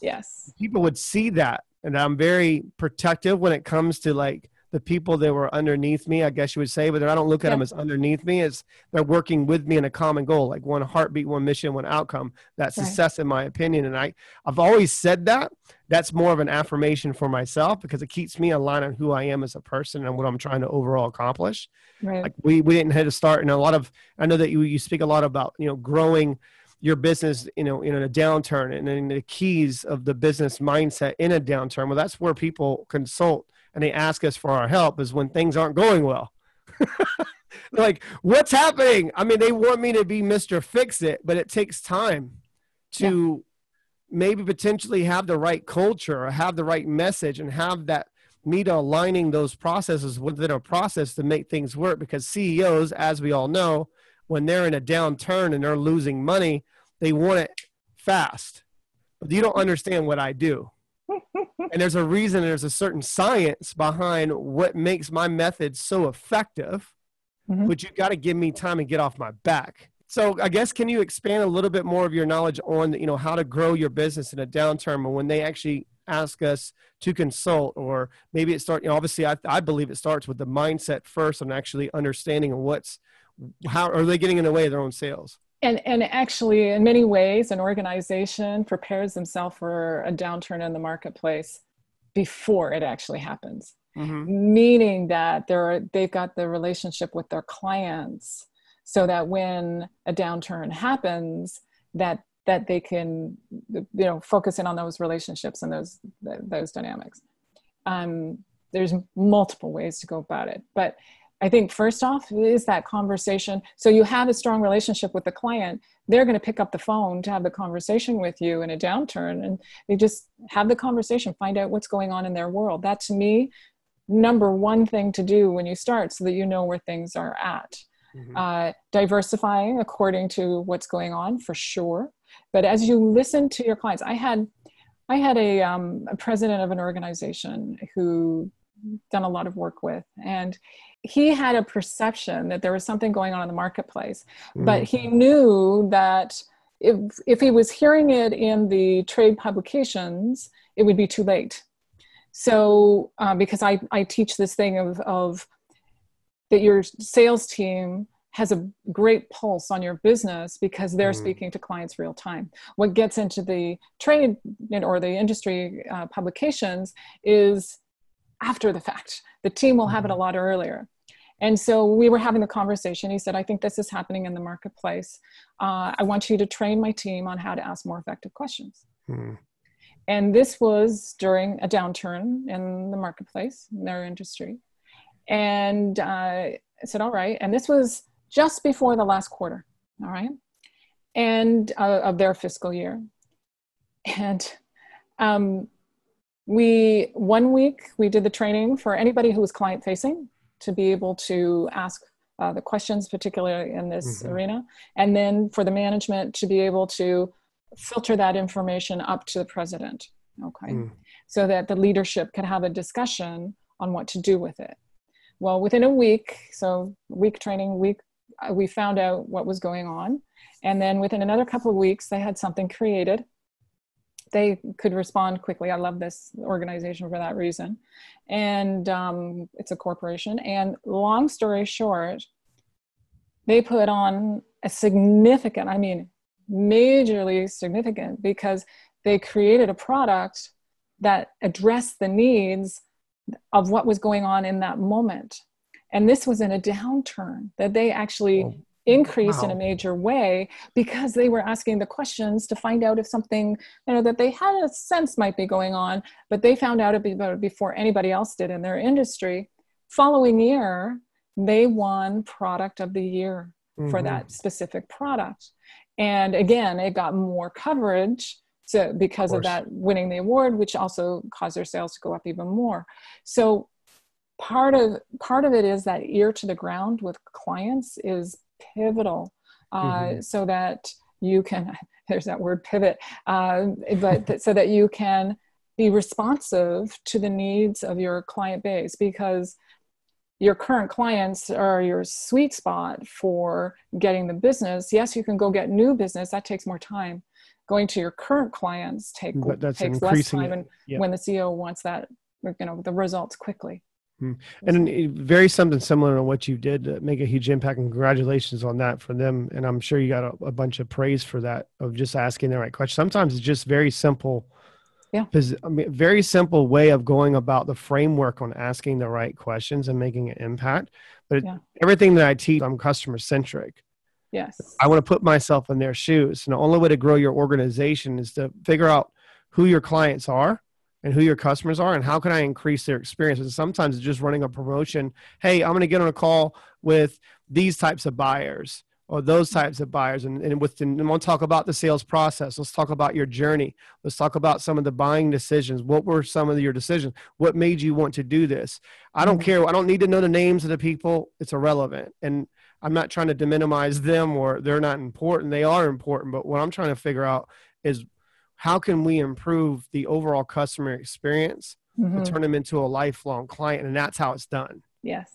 S3: Yes.
S1: People would see that and I'm very protective when it comes to like the people that were underneath me, I guess you would say, but I don't look at yeah. them as underneath me. As they're working with me in a common goal, like one heartbeat, one mission, one outcome. That's right. success, in my opinion. And I, I've always said that. That's more of an affirmation for myself because it keeps me aligned on who I am as a person and what I'm trying to overall accomplish. Right. Like we, we didn't hit a start, and a lot of I know that you you speak a lot about you know growing your business, you know, in a downturn and then the keys of the business mindset in a downturn. Well, that's where people consult and they ask us for our help is when things aren't going well. like, what's happening? I mean, they want me to be Mr. Fix It, but it takes time to yeah. maybe potentially have the right culture or have the right message and have that meet aligning those processes within a process to make things work because CEOs, as we all know, when they're in a downturn and they're losing money, they want it fast. But you don't understand what I do and there's a reason there's a certain science behind what makes my method so effective mm-hmm. but you've got to give me time and get off my back so i guess can you expand a little bit more of your knowledge on you know how to grow your business in a downturn or when they actually ask us to consult or maybe it starts you know obviously I, I believe it starts with the mindset first and actually understanding what's how are they getting in the way of their own sales
S3: and and actually in many ways an organization prepares themselves for a downturn in the marketplace before it actually happens. Mm-hmm. meaning that they're they've got the relationship with their clients so that when a downturn happens that that they can you know focus in on those relationships and those those dynamics. Um, there's multiple ways to go about it. But I think first off is that conversation. So you have a strong relationship with the client. They're going to pick up the phone to have the conversation with you in a downturn and they just have the conversation, find out what's going on in their world. That to me, number one thing to do when you start so that you know where things are at. Mm-hmm. Uh, diversifying according to what's going on for sure. But as you listen to your clients, I had I had a, um, a president of an organization who done a lot of work with and he had a perception that there was something going on in the marketplace, mm. but he knew that if, if he was hearing it in the trade publications, it would be too late. So, uh, because I, I teach this thing of, of that your sales team has a great pulse on your business because they're mm. speaking to clients real time. What gets into the trade or the industry uh, publications is after the fact. The team will have it a mm-hmm. lot earlier. And so we were having the conversation. He said, I think this is happening in the marketplace. Uh, I want you to train my team on how to ask more effective questions. Hmm. And this was during a downturn in the marketplace, in their industry. And uh, I said, All right. And this was just before the last quarter. All right. And uh, of their fiscal year. And um, we, one week, we did the training for anybody who was client facing to be able to ask uh, the questions, particularly in this mm-hmm. arena, and then for the management to be able to filter that information up to the president. Okay, mm. so that the leadership can have a discussion on what to do with it. Well, within a week, so week training, week, uh, we found out what was going on, and then within another couple of weeks, they had something created they could respond quickly. I love this organization for that reason. And um, it's a corporation. And long story short, they put on a significant, I mean, majorly significant because they created a product that addressed the needs of what was going on in that moment. And this was in a downturn that they actually oh increased wow. in a major way because they were asking the questions to find out if something you know that they had a sense might be going on but they found out about it before anybody else did in their industry following year they won product of the year mm-hmm. for that specific product and again it got more coverage so because of, of that winning the award which also caused their sales to go up even more so part of part of it is that ear to the ground with clients is pivotal uh, mm-hmm. so that you can there's that word pivot uh, but so that you can be responsive to the needs of your client base because your current clients are your sweet spot for getting the business. Yes you can go get new business. That takes more time. Going to your current clients take takes less time
S1: it.
S3: and when the ceo wants that you know the results quickly Hmm.
S1: and eh, very something similar to what you did to make a huge impact and congratulations on that for them and i'm sure you got a, a bunch of praise for that of just asking the right question sometimes it's just very simple
S3: Yeah.
S1: i mean very simple way of going about the framework on asking the right questions and making an impact but
S3: Yeah.
S1: everything that i teach i'm customer centric
S3: yes
S1: I want to put myself in their shoes. And the only way to grow your organization is to figure out who your clients are and who your customers are and how can I increase their experience. And sometimes it's just running a promotion. Hey, I'm going to get on a call with these types of buyers or those types of buyers. And, and with and we'll talk about the sales process. Let's talk about your journey. Let's talk about some of the buying decisions. What were some of your decisions? What made you want to do this? I don't
S3: Mhm.
S1: care. I don't need to know the names of the people. It's irrelevant. And I'm not trying to minimize them or they're not important. They are important. But what I'm trying to figure out is how can we improve the overall customer experience
S3: Mhm.
S1: to turn them into a lifelong client? And that's how it's done.
S3: yes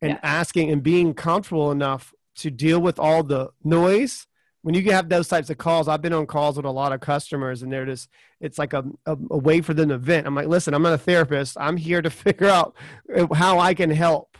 S1: And
S3: Yeah.
S1: asking and being comfortable enough to deal with all the noise. When you have those types of calls, I've been on calls with a lot of customers and they're just, it's like a, a, a way for them to vent. I'm like, listen, I'm not a therapist. I'm here to figure out uh, how I can help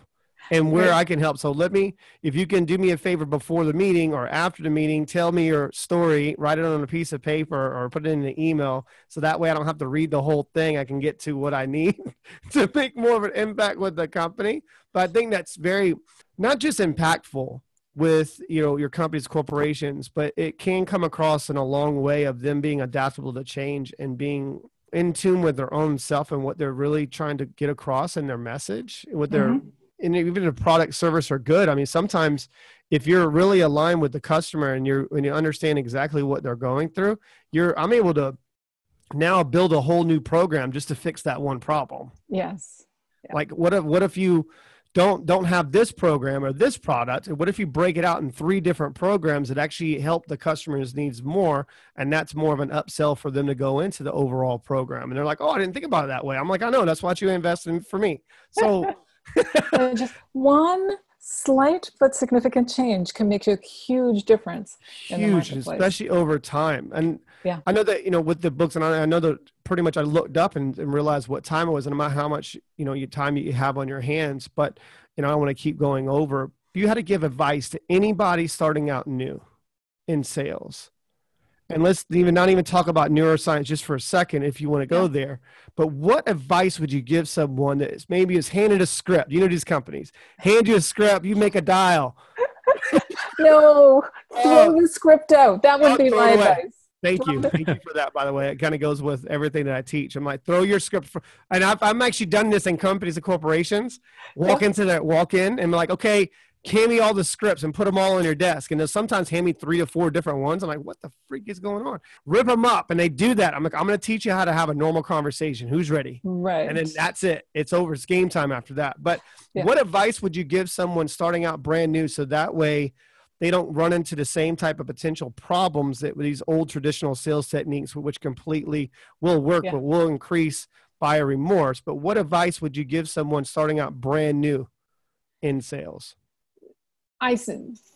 S1: and where I can help. So let me, if you can do me a favor before the meeting or after the meeting, tell me your story, write it on a piece of paper or put it in an email. So that way I don't have to read the whole thing. I can get to what I need to make more of an impact with the company. But I think that's very, not just impactful with, you know, your company's corporations, but it can come across in a long way of them being adaptable to change and being in tune with their own self and what they're really trying to get across in their message, what their
S3: Mhm.
S1: And even if product service are good. I mean, sometimes if you're really aligned with the customer and you're and you understand exactly what they're going through, you're I'm able to now build a whole new program just to fix that one problem.
S3: yes Yeah.
S1: Like what if what if you don't don't have this program or this product? What if you break it out in three different programs that actually help the customer's needs more, and that's more of an upsell for them to go into the overall program? And they're like, "Oh, I didn't think about it that way." I'm like, "I know. That's what you invested in for me." So
S3: just one slight but significant change can make a huge difference in the
S1: huge, especially over time. And
S3: Yeah.
S1: I know that you know with the books, and I, I know that pretty much I looked up and, and realized what time it was, and about how much you know your time you have on your hands. But you know, I want to keep going over. If you had to give advice to anybody starting out new in sales, and let's even not even talk about neuroscience just for a second, if you want to go
S3: Yeah.
S1: there. But what advice would you give someone that is maybe is handed a script? You know these companies hand you a script, you make a dial.
S3: no, throw the script out. That would be my advice.
S1: Thank you. Thank you for that, by the way. It kind of goes with everything that I teach. I'm like, throw your script for, and I've, I'm actually done this in companies and corporations. Walk into that, walk in and be like, okay, hand me all the scripts and put them all on your desk. And they'll sometimes hand me three to four different ones. I'm like, what the freak is going on? Rip them up. And they do that. I'm like, I'm going to teach you how to have a normal conversation. Who's ready?
S3: Right.
S1: And then that's it. It's over. It's game time after that. But
S3: Yeah.
S1: what advice would you give someone starting out brand new so that way they don't run into the same type of potential problems that these old traditional sales techniques, which completely will work
S3: Yeah.
S1: but will increase buyer remorse? But what advice would you give someone starting out brand new in sales?
S3: I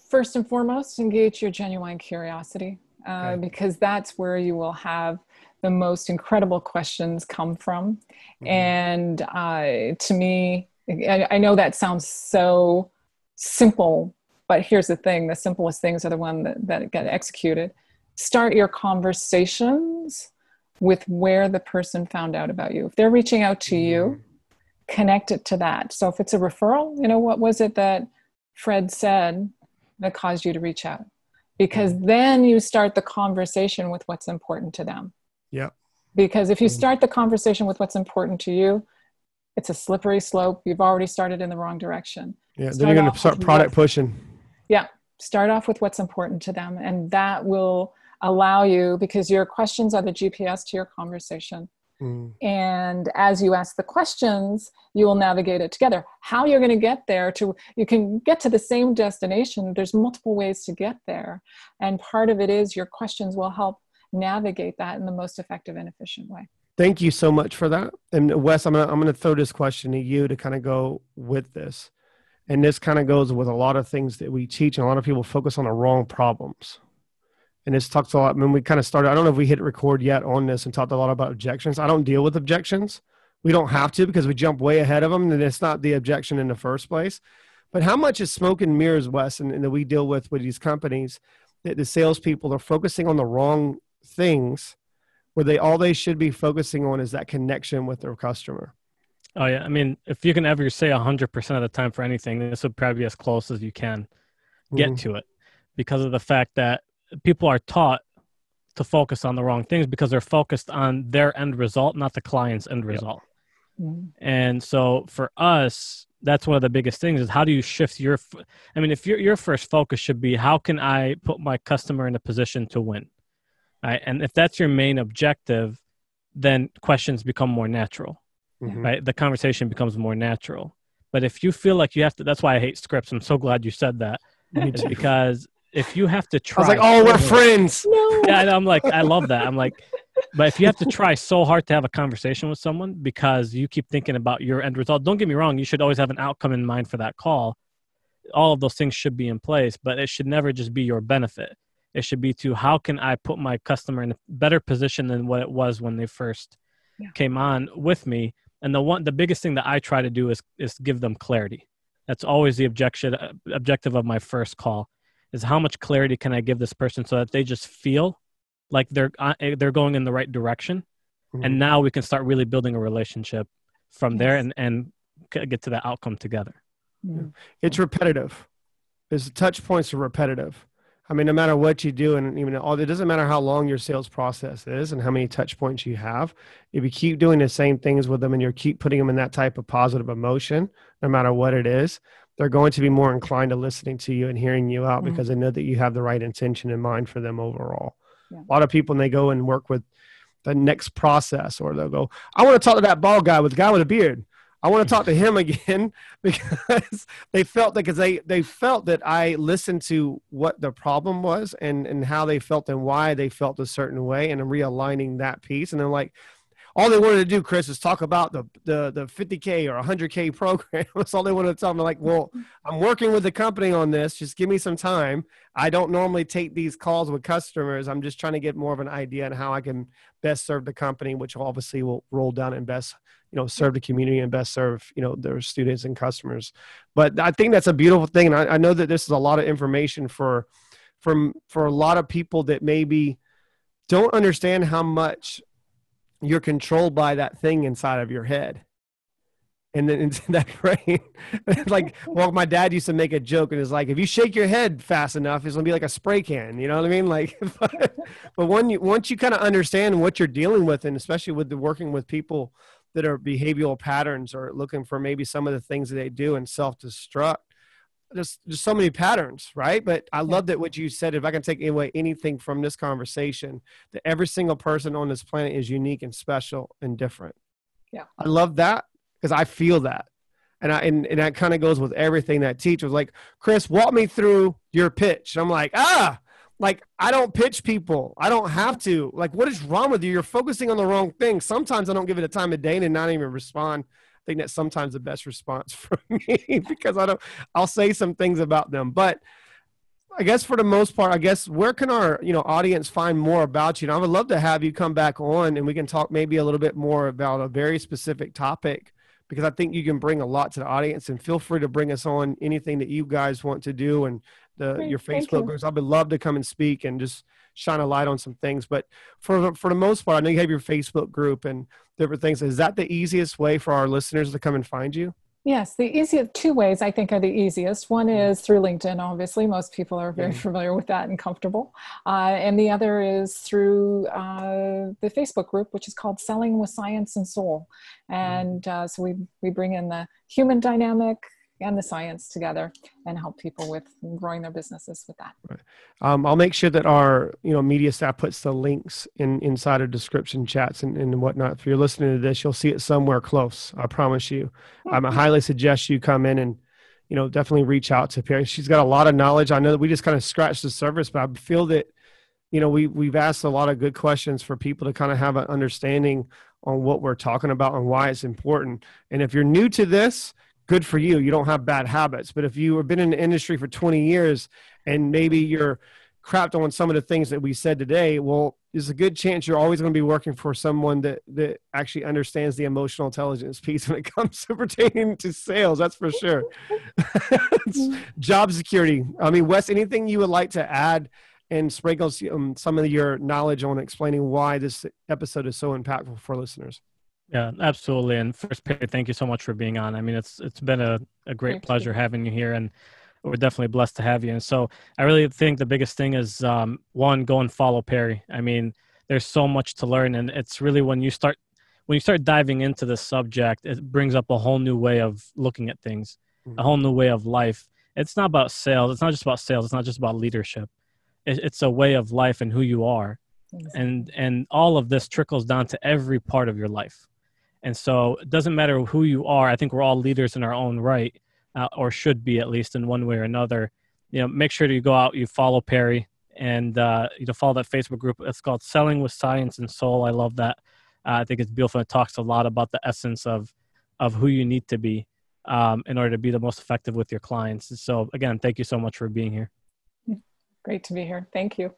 S3: first and foremost engage your genuine curiosity uh,
S1: Okay.
S3: because that's where you will have the most incredible questions come from.
S1: Mhm.
S3: And uh, to me, I, I know that sounds so simple, but here's the thing: the simplest things are the one that, that get executed. Start your conversations with where the person found out about you. If they're reaching out to you, connect it to that. So if it's a referral, you know, what was it that Fred said that caused you to reach out? Because then you start the conversation with what's important to them.
S1: Yeah.
S3: Because if you
S1: Mhm.
S3: start the conversation with what's important to you, it's a slippery slope. You've already started in the wrong direction.
S1: Yeah. then you're going to start product pushing.
S3: Start off with what's important to them, and that will allow you because your questions are the GPS to your conversation.
S1: Mm.
S3: and as you ask the questions you will navigate it together how you're going to get there to you can get to the same destination there's multiple ways to get there and part of it is your questions will help navigate that in the most effective and efficient way
S1: Thank you so much for that. And Wes, I'm gonna I'm gonna throw this question to you to kind of go with this. And this kind of goes with a lot of things that we teach, and a lot of people focus on the wrong problems. And this talks a lot. When we kind of started, I don't know if we hit record yet on this and talked a lot about objections. I don't deal with objections. We don't have to because we jump way ahead of them, and it's not the objection in the first place. But how much is smoke and mirrors, Wes, and, and that we deal with with these companies that the salespeople are focusing on the wrong things, where they all they should be focusing on is that connection with their customer.
S2: Oh yeah, I mean, if you can ever say hundred percent of the time for anything, this would probably be as close as you can get
S1: Mhm.
S2: to it, because of the fact that people are taught to focus on the wrong things because they're focused on their end result, not the client's end result.
S3: Mm.
S2: And so for us, that's one of the biggest things is how do you shift your i mean, if your your first focus should be how can I put my customer in a position to win? Right? And if that's your main objective, then questions become more natural
S1: Mhm.
S2: right? The conversation becomes more natural. But if you feel like you have to, that's why I hate scripts. I'm so glad you said that.
S1: Me too.
S2: because if you have to try,
S1: I
S2: try,
S1: was like, oh, we're friends.
S3: No.
S2: Yeah, and I'm like, I love that. I'm like, but if you have to try so hard to have a conversation with someone because you keep thinking about your end result, don't get me wrong, you should always have an outcome in mind for that call. All of those things should be in place, but it should never just be your benefit. It should be to how can I put my customer in a better position than what it was when they first
S3: Yeah.
S2: came on with me. And the one, the biggest thing that I try to do is is give them clarity. That's always the objection uh, objective of my first call is how much clarity can I give this person so that they just feel like they're uh, they're going in the right direction,
S1: Mhm.
S2: and now we can start really building a relationship from there and and get to that outcome together.
S3: Mm.
S1: it's repetitive. It's touch points are repetitive. I mean, no matter what you do, and even all, it doesn't matter how long your sales process is and how many touch points you have. If you keep doing the same things with them and you keep putting them in that type of positive emotion, no matter what it is, they're going to be more inclined to listening to you and hearing you out
S3: Mhm.
S1: because they know that you have the right intention in mind for them overall.
S3: Yeah.
S1: A lot of people, when they go and work with the next process, or they'll go, I want to talk to that bald guy with the guy with a beard. I want to talk to him again because they felt that because they they felt that I listened to what the problem was and and how they felt and why they felt a certain way and I'm realigning that piece and they're like all they wanted to do, Chris, is talk about the the the 50k or 100k program. That's all they wanted to tell me. Like, well, I'm working with the company on this. Just give me some time. I don't normally take these calls with customers. I'm just trying to get more of an idea on how I can best serve the company, which obviously will roll down and best you know serve the community and best serve you know their students and customers but i think that's a beautiful thing and i, I know that this is a lot of information for from for a lot of people that maybe don't understand how much you're controlled by that thing inside of your head. And then into that brain like well my dad used to make a joke and it's like if you shake your head fast enough it's to be like a spray can you know what i mean? Like but, but when you once you kind of understand what you're dealing with and especially with the working with people that are behavioral patterns or looking for maybe some of the things that they do and self-destruct there's just so many patterns right but i love that what you said if i can take away anything from this conversation that every single person on this planet is unique and special and different
S3: Yeah.
S1: i love that because i feel that and I and, and that kind of goes with everything that teacher was like, Chris, walk me through your pitch. I'm like, ah, like I don't pitch people. I don't have to. Like, what is wrong with you? You're focusing on the wrong thing. Sometimes I don't give it a time of day and not even respond. Think that's sometimes the best response for me because I don't I'll say some things about them. But I guess for the most part, I guess where can our you know audience find more about you? And I would love to have you come back on and we can talk maybe a little bit more about a very specific topic because I think you can bring a lot to the audience. And feel free to bring us on anything that you guys want to do and the
S3: Great,
S1: your Facebook
S3: you.
S1: groups. I would love to come and speak and just shine a light on some things. But for for the most part, I know you have your Facebook group and different things. Is that the easiest way for our listeners to come and find you?
S3: Yes, the easiest two ways I think are the easiest. One is through LinkedIn, obviously. Most people are very
S1: Mhm.
S3: familiar with that and comfortable. Uh, and the other is through uh, the Facebook group, which is called Selling with Science and Soul. And uh, so we, we bring in the human dynamic and the science together and help people with growing their businesses with that.
S1: Um, I'll make sure that our you know media staff puts the links in inside of description chats and, and whatnot. If you're listening to this, you'll see it somewhere close. I promise you. Um, I highly suggest you come in and you know definitely reach out to Peri. She's got a lot of knowledge. I know that we just kind of scratched the surface, but I feel that you know we we've asked a lot of good questions for people to kind of have an understanding on what we're talking about and why it's important. And if you're new to this, good for you. You don't have bad habits. But if you have been in the industry for 20 years and maybe you're crapped on some of the things that we said today, well, there's a good chance you're always going to be working for someone that that actually understands the emotional intelligence piece when it comes to pertaining to sales. That's for sure. job security. I mean, Wes, anything you would like to add and sprinkle um, some of your knowledge on explaining why this episode is so impactful for listeners?
S2: Yeah, absolutely. And first, Peri, thank you so much for being on. I mean, it's it's been a, a great thank pleasure you. having you here, and we're definitely blessed to have you. And so, I really think the biggest thing is um, one, go and follow Peri. I mean, there's so much to learn, and it's really when you start when you start diving into this subject, it brings up a whole new way of looking at things, mm-hmm. a whole new way of life. It's not about sales. It's not just about sales. It's not just about leadership. It, it's a way of life and who you are, exactly. and and all of this trickles down to every part of your life and so it doesn't matter who you are. I think we're all leaders in our own right, uh, or should be at least in one way or another. You know, make sure you go out, you follow Peri, and uh, you know follow that Facebook group. It's called Selling with Science and Soul. I love that. Uh, I think it's beautiful. It talks a lot about the essence of of who you need to be um, in order to be the most effective with your clients. So again, thank you so much for being here.
S3: Great to be here. Thank you.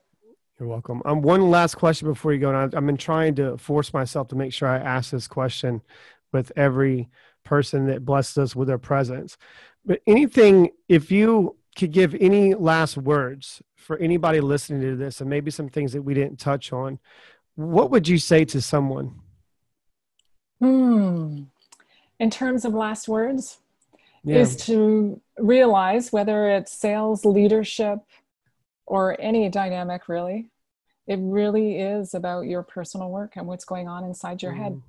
S1: You're welcome. Um, one last question before you go. And I've been trying to force myself to make sure I ask this question with every person that blesses us with their presence. But anything, if you could give any last words for anybody listening to this, and maybe some things that we didn't touch on, what would you say to someone?
S3: Hmm. In terms of last words, yeah. is to realize whether it's sales, leadership, or any dynamic really. It really is about your personal work and what's going on inside your mm. head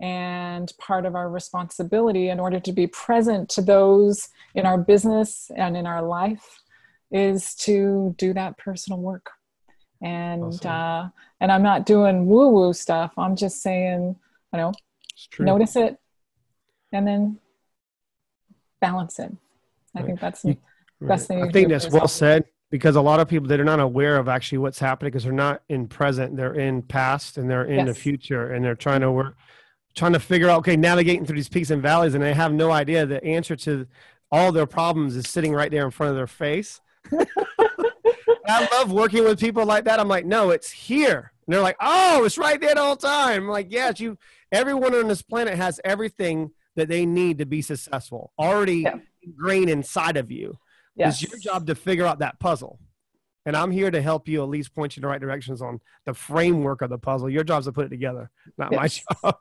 S3: and part of our responsibility in order to be present to those in our business and in our life is to do that personal work. And awesome. uh, and i'm not doing woo woo stuff. I'm just saying you know notice it and then balance it. I right. think that's the best thing
S1: i think that's well said because a lot of people that are not aware of actually what's happening because they're not in present they're in past and they're in yes. the future and they're trying to work trying to figure out okay navigating through these peaks and valleys and they have no idea the answer to all their problems is sitting right there in front of their face. I love working with people like that. I'm like no it's here. And they're like oh it's right there the whole time. I'm like yes you everyone on this planet has everything that they need to be successful already yeah. ingrained inside of you Yes. It's your job to figure out that puzzle. And I'm here to help you at least point you in the right directions on the framework of the puzzle. Your job is to put it together, not yes. my job.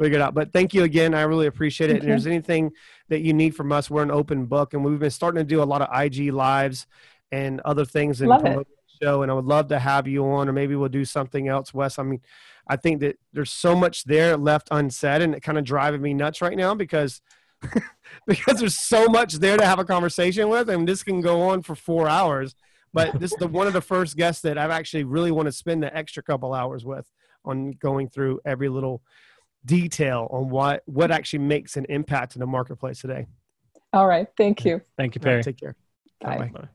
S1: Figure it out. But thank you again. I really appreciate it. Okay. And if there's anything that you need from us, we're an open book. And we've been starting to do a lot of IG lives and other things and promote the show. And I would love to have you on, or maybe we'll do something else, Wes. I mean, I think that there's so much there left unsaid, and it kind of driving me nuts right now because – because there's so much there to have a conversation with, and this can go on for four hours. But this is the one of the first guests that I've actually really want to spend the extra couple hours with on going through every little detail on what what actually makes an impact in the marketplace today.
S3: All right, thank you.
S2: Thank you, Peri.
S1: take care.
S3: Bye. Bye.